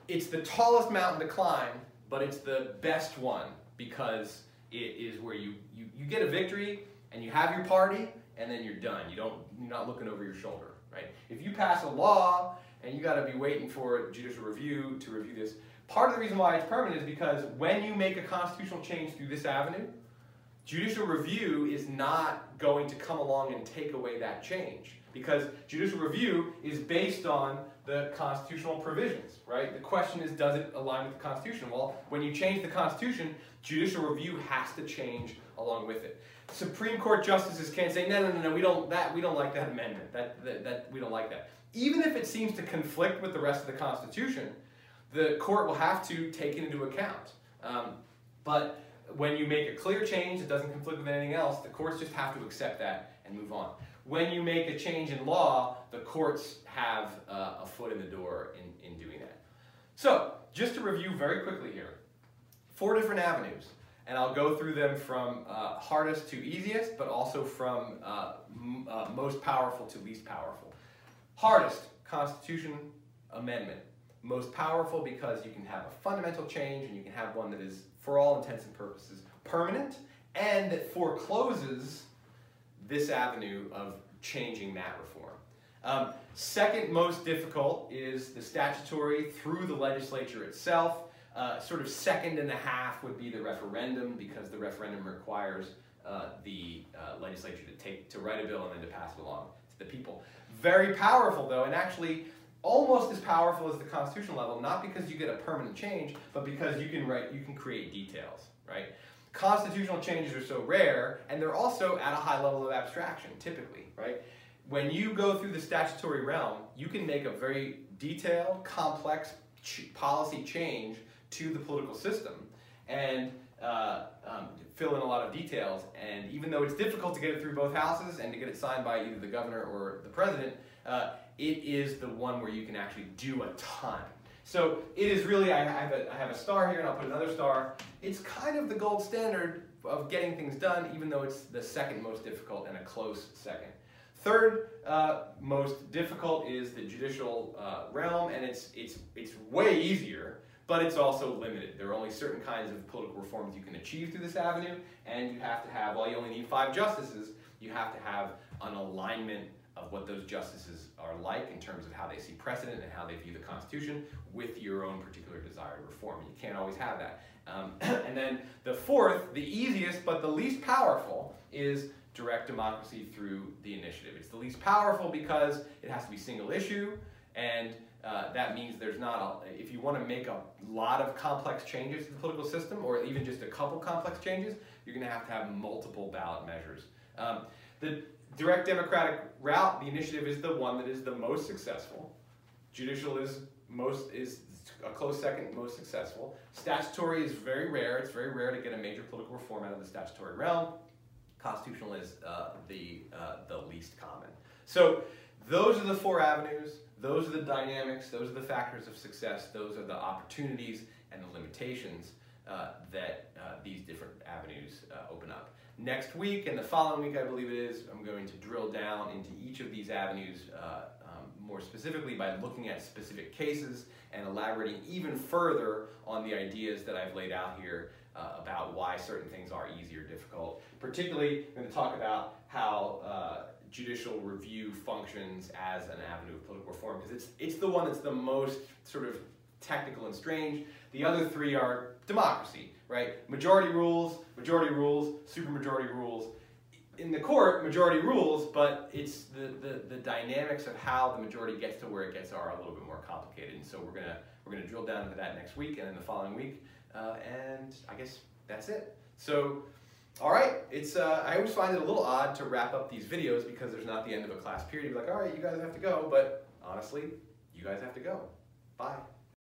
it's the tallest mountain to climb, but it's the best one because it is where you, you, you get a victory and you have your party and then you're done. You don't, you're not looking over your shoulder, right? If you pass a law and you got to be waiting for judicial review to review this. Part of the reason why it's permanent is because when you make a constitutional change through this avenue, judicial review is not going to come along and take away that change because judicial review is based on the constitutional provisions, right? The question is, does it align with the Constitution? Well, when you change the Constitution, judicial review has to change along with it. Supreme Court justices can't say, no, no, no, no, we don't that we don't like that amendment. That, that, that we don't like that even if it seems to conflict with the rest of the Constitution, the court will have to take it into account. Um, but when you make a clear change that doesn't conflict with anything else, the courts just have to accept that and move on. When you make a change in law, the courts have uh, a foot in the door in, in doing that. So, just to review very quickly here, four different avenues, and I'll go through them from uh, hardest to easiest, but also from uh, uh most powerful to least powerful. Hardest, Constitution Amendment. Most powerful because you can have a fundamental change and you can have one that is, for all intents and purposes, permanent and that forecloses this avenue of changing that reform. Um, second most difficult is the statutory through the legislature itself. Uh, sort of second and a half would be the referendum because the referendum requires uh, the uh, legislature to take to write a bill and then to pass it along to the people. Very powerful though, and actually almost as powerful as the constitutional level, not because you get a permanent change, but because you can write, you can create details, right? Constitutional changes are so rare, and they're also at a high level of abstraction, typically, right? When you go through the statutory realm, you can make a very detailed, complex ch policy change to the political system, and uh, um, fill in a lot of details. And even though it's difficult to get it through both houses and to get it signed by either the governor or the president, uh, it is the one where you can actually do a ton. So it is really, I have, a, I have a star here and I'll put another star. It's kind of the gold standard of getting things done, even though it's the second most difficult and a close second. Third uh, most difficult is the judicial uh, realm, and it's, it's, it's way easier but it's also limited. There are only certain kinds of political reforms you can achieve through this avenue, and you have to have, while you only need five justices, you have to have an alignment of what those justices are like in terms of how they see precedent and how they view the Constitution with your own particular desired reform. You can't always have that. Um, [clears throat] and then the fourth, the easiest but the least powerful, is direct democracy through the initiative. It's the least powerful because it has to be single issue, and uh, that means there's not a, if you want to make a lot of complex changes to the political system, or even just a couple complex changes, you're going to have to have multiple ballot measures. Um, the direct democratic route, the initiative is the one that is the most successful. Judicial is most is a close second, most successful. Statutory is very rare. It's very rare to get a major political reform out of the statutory realm. Constitutional is uh, the uh, the least common. So those are the four avenues. Those are the dynamics. Those are the factors of success. Those are the opportunities and the limitations uh, that uh, these different avenues uh, open up. Next week and the following week, I believe it is, I'm going to drill down into each of these avenues uh, um, more specifically by looking at specific cases and elaborating even further on the ideas that I've laid out here uh, about why certain things are easy or difficult. Particularly, I'm going to talk about how uh, judicial review functions as an avenue of political reform because it's, it's the one that's the most sort of technical and strange. The other three are democracy, right? Majority rules, majority rules, supermajority rules. In the court, majority rules, but it's the, the, the dynamics of how the majority gets to where it gets are a little bit more complicated. And so we're gonna we're gonna drill down into that next week and then the following week. Uh, and I guess that's it. So, all right, it's uh, I always find it a little odd to wrap up these videos because there's not the end of a class period. You're like, all right, you guys have to go, but honestly, you guys have to go. Bye.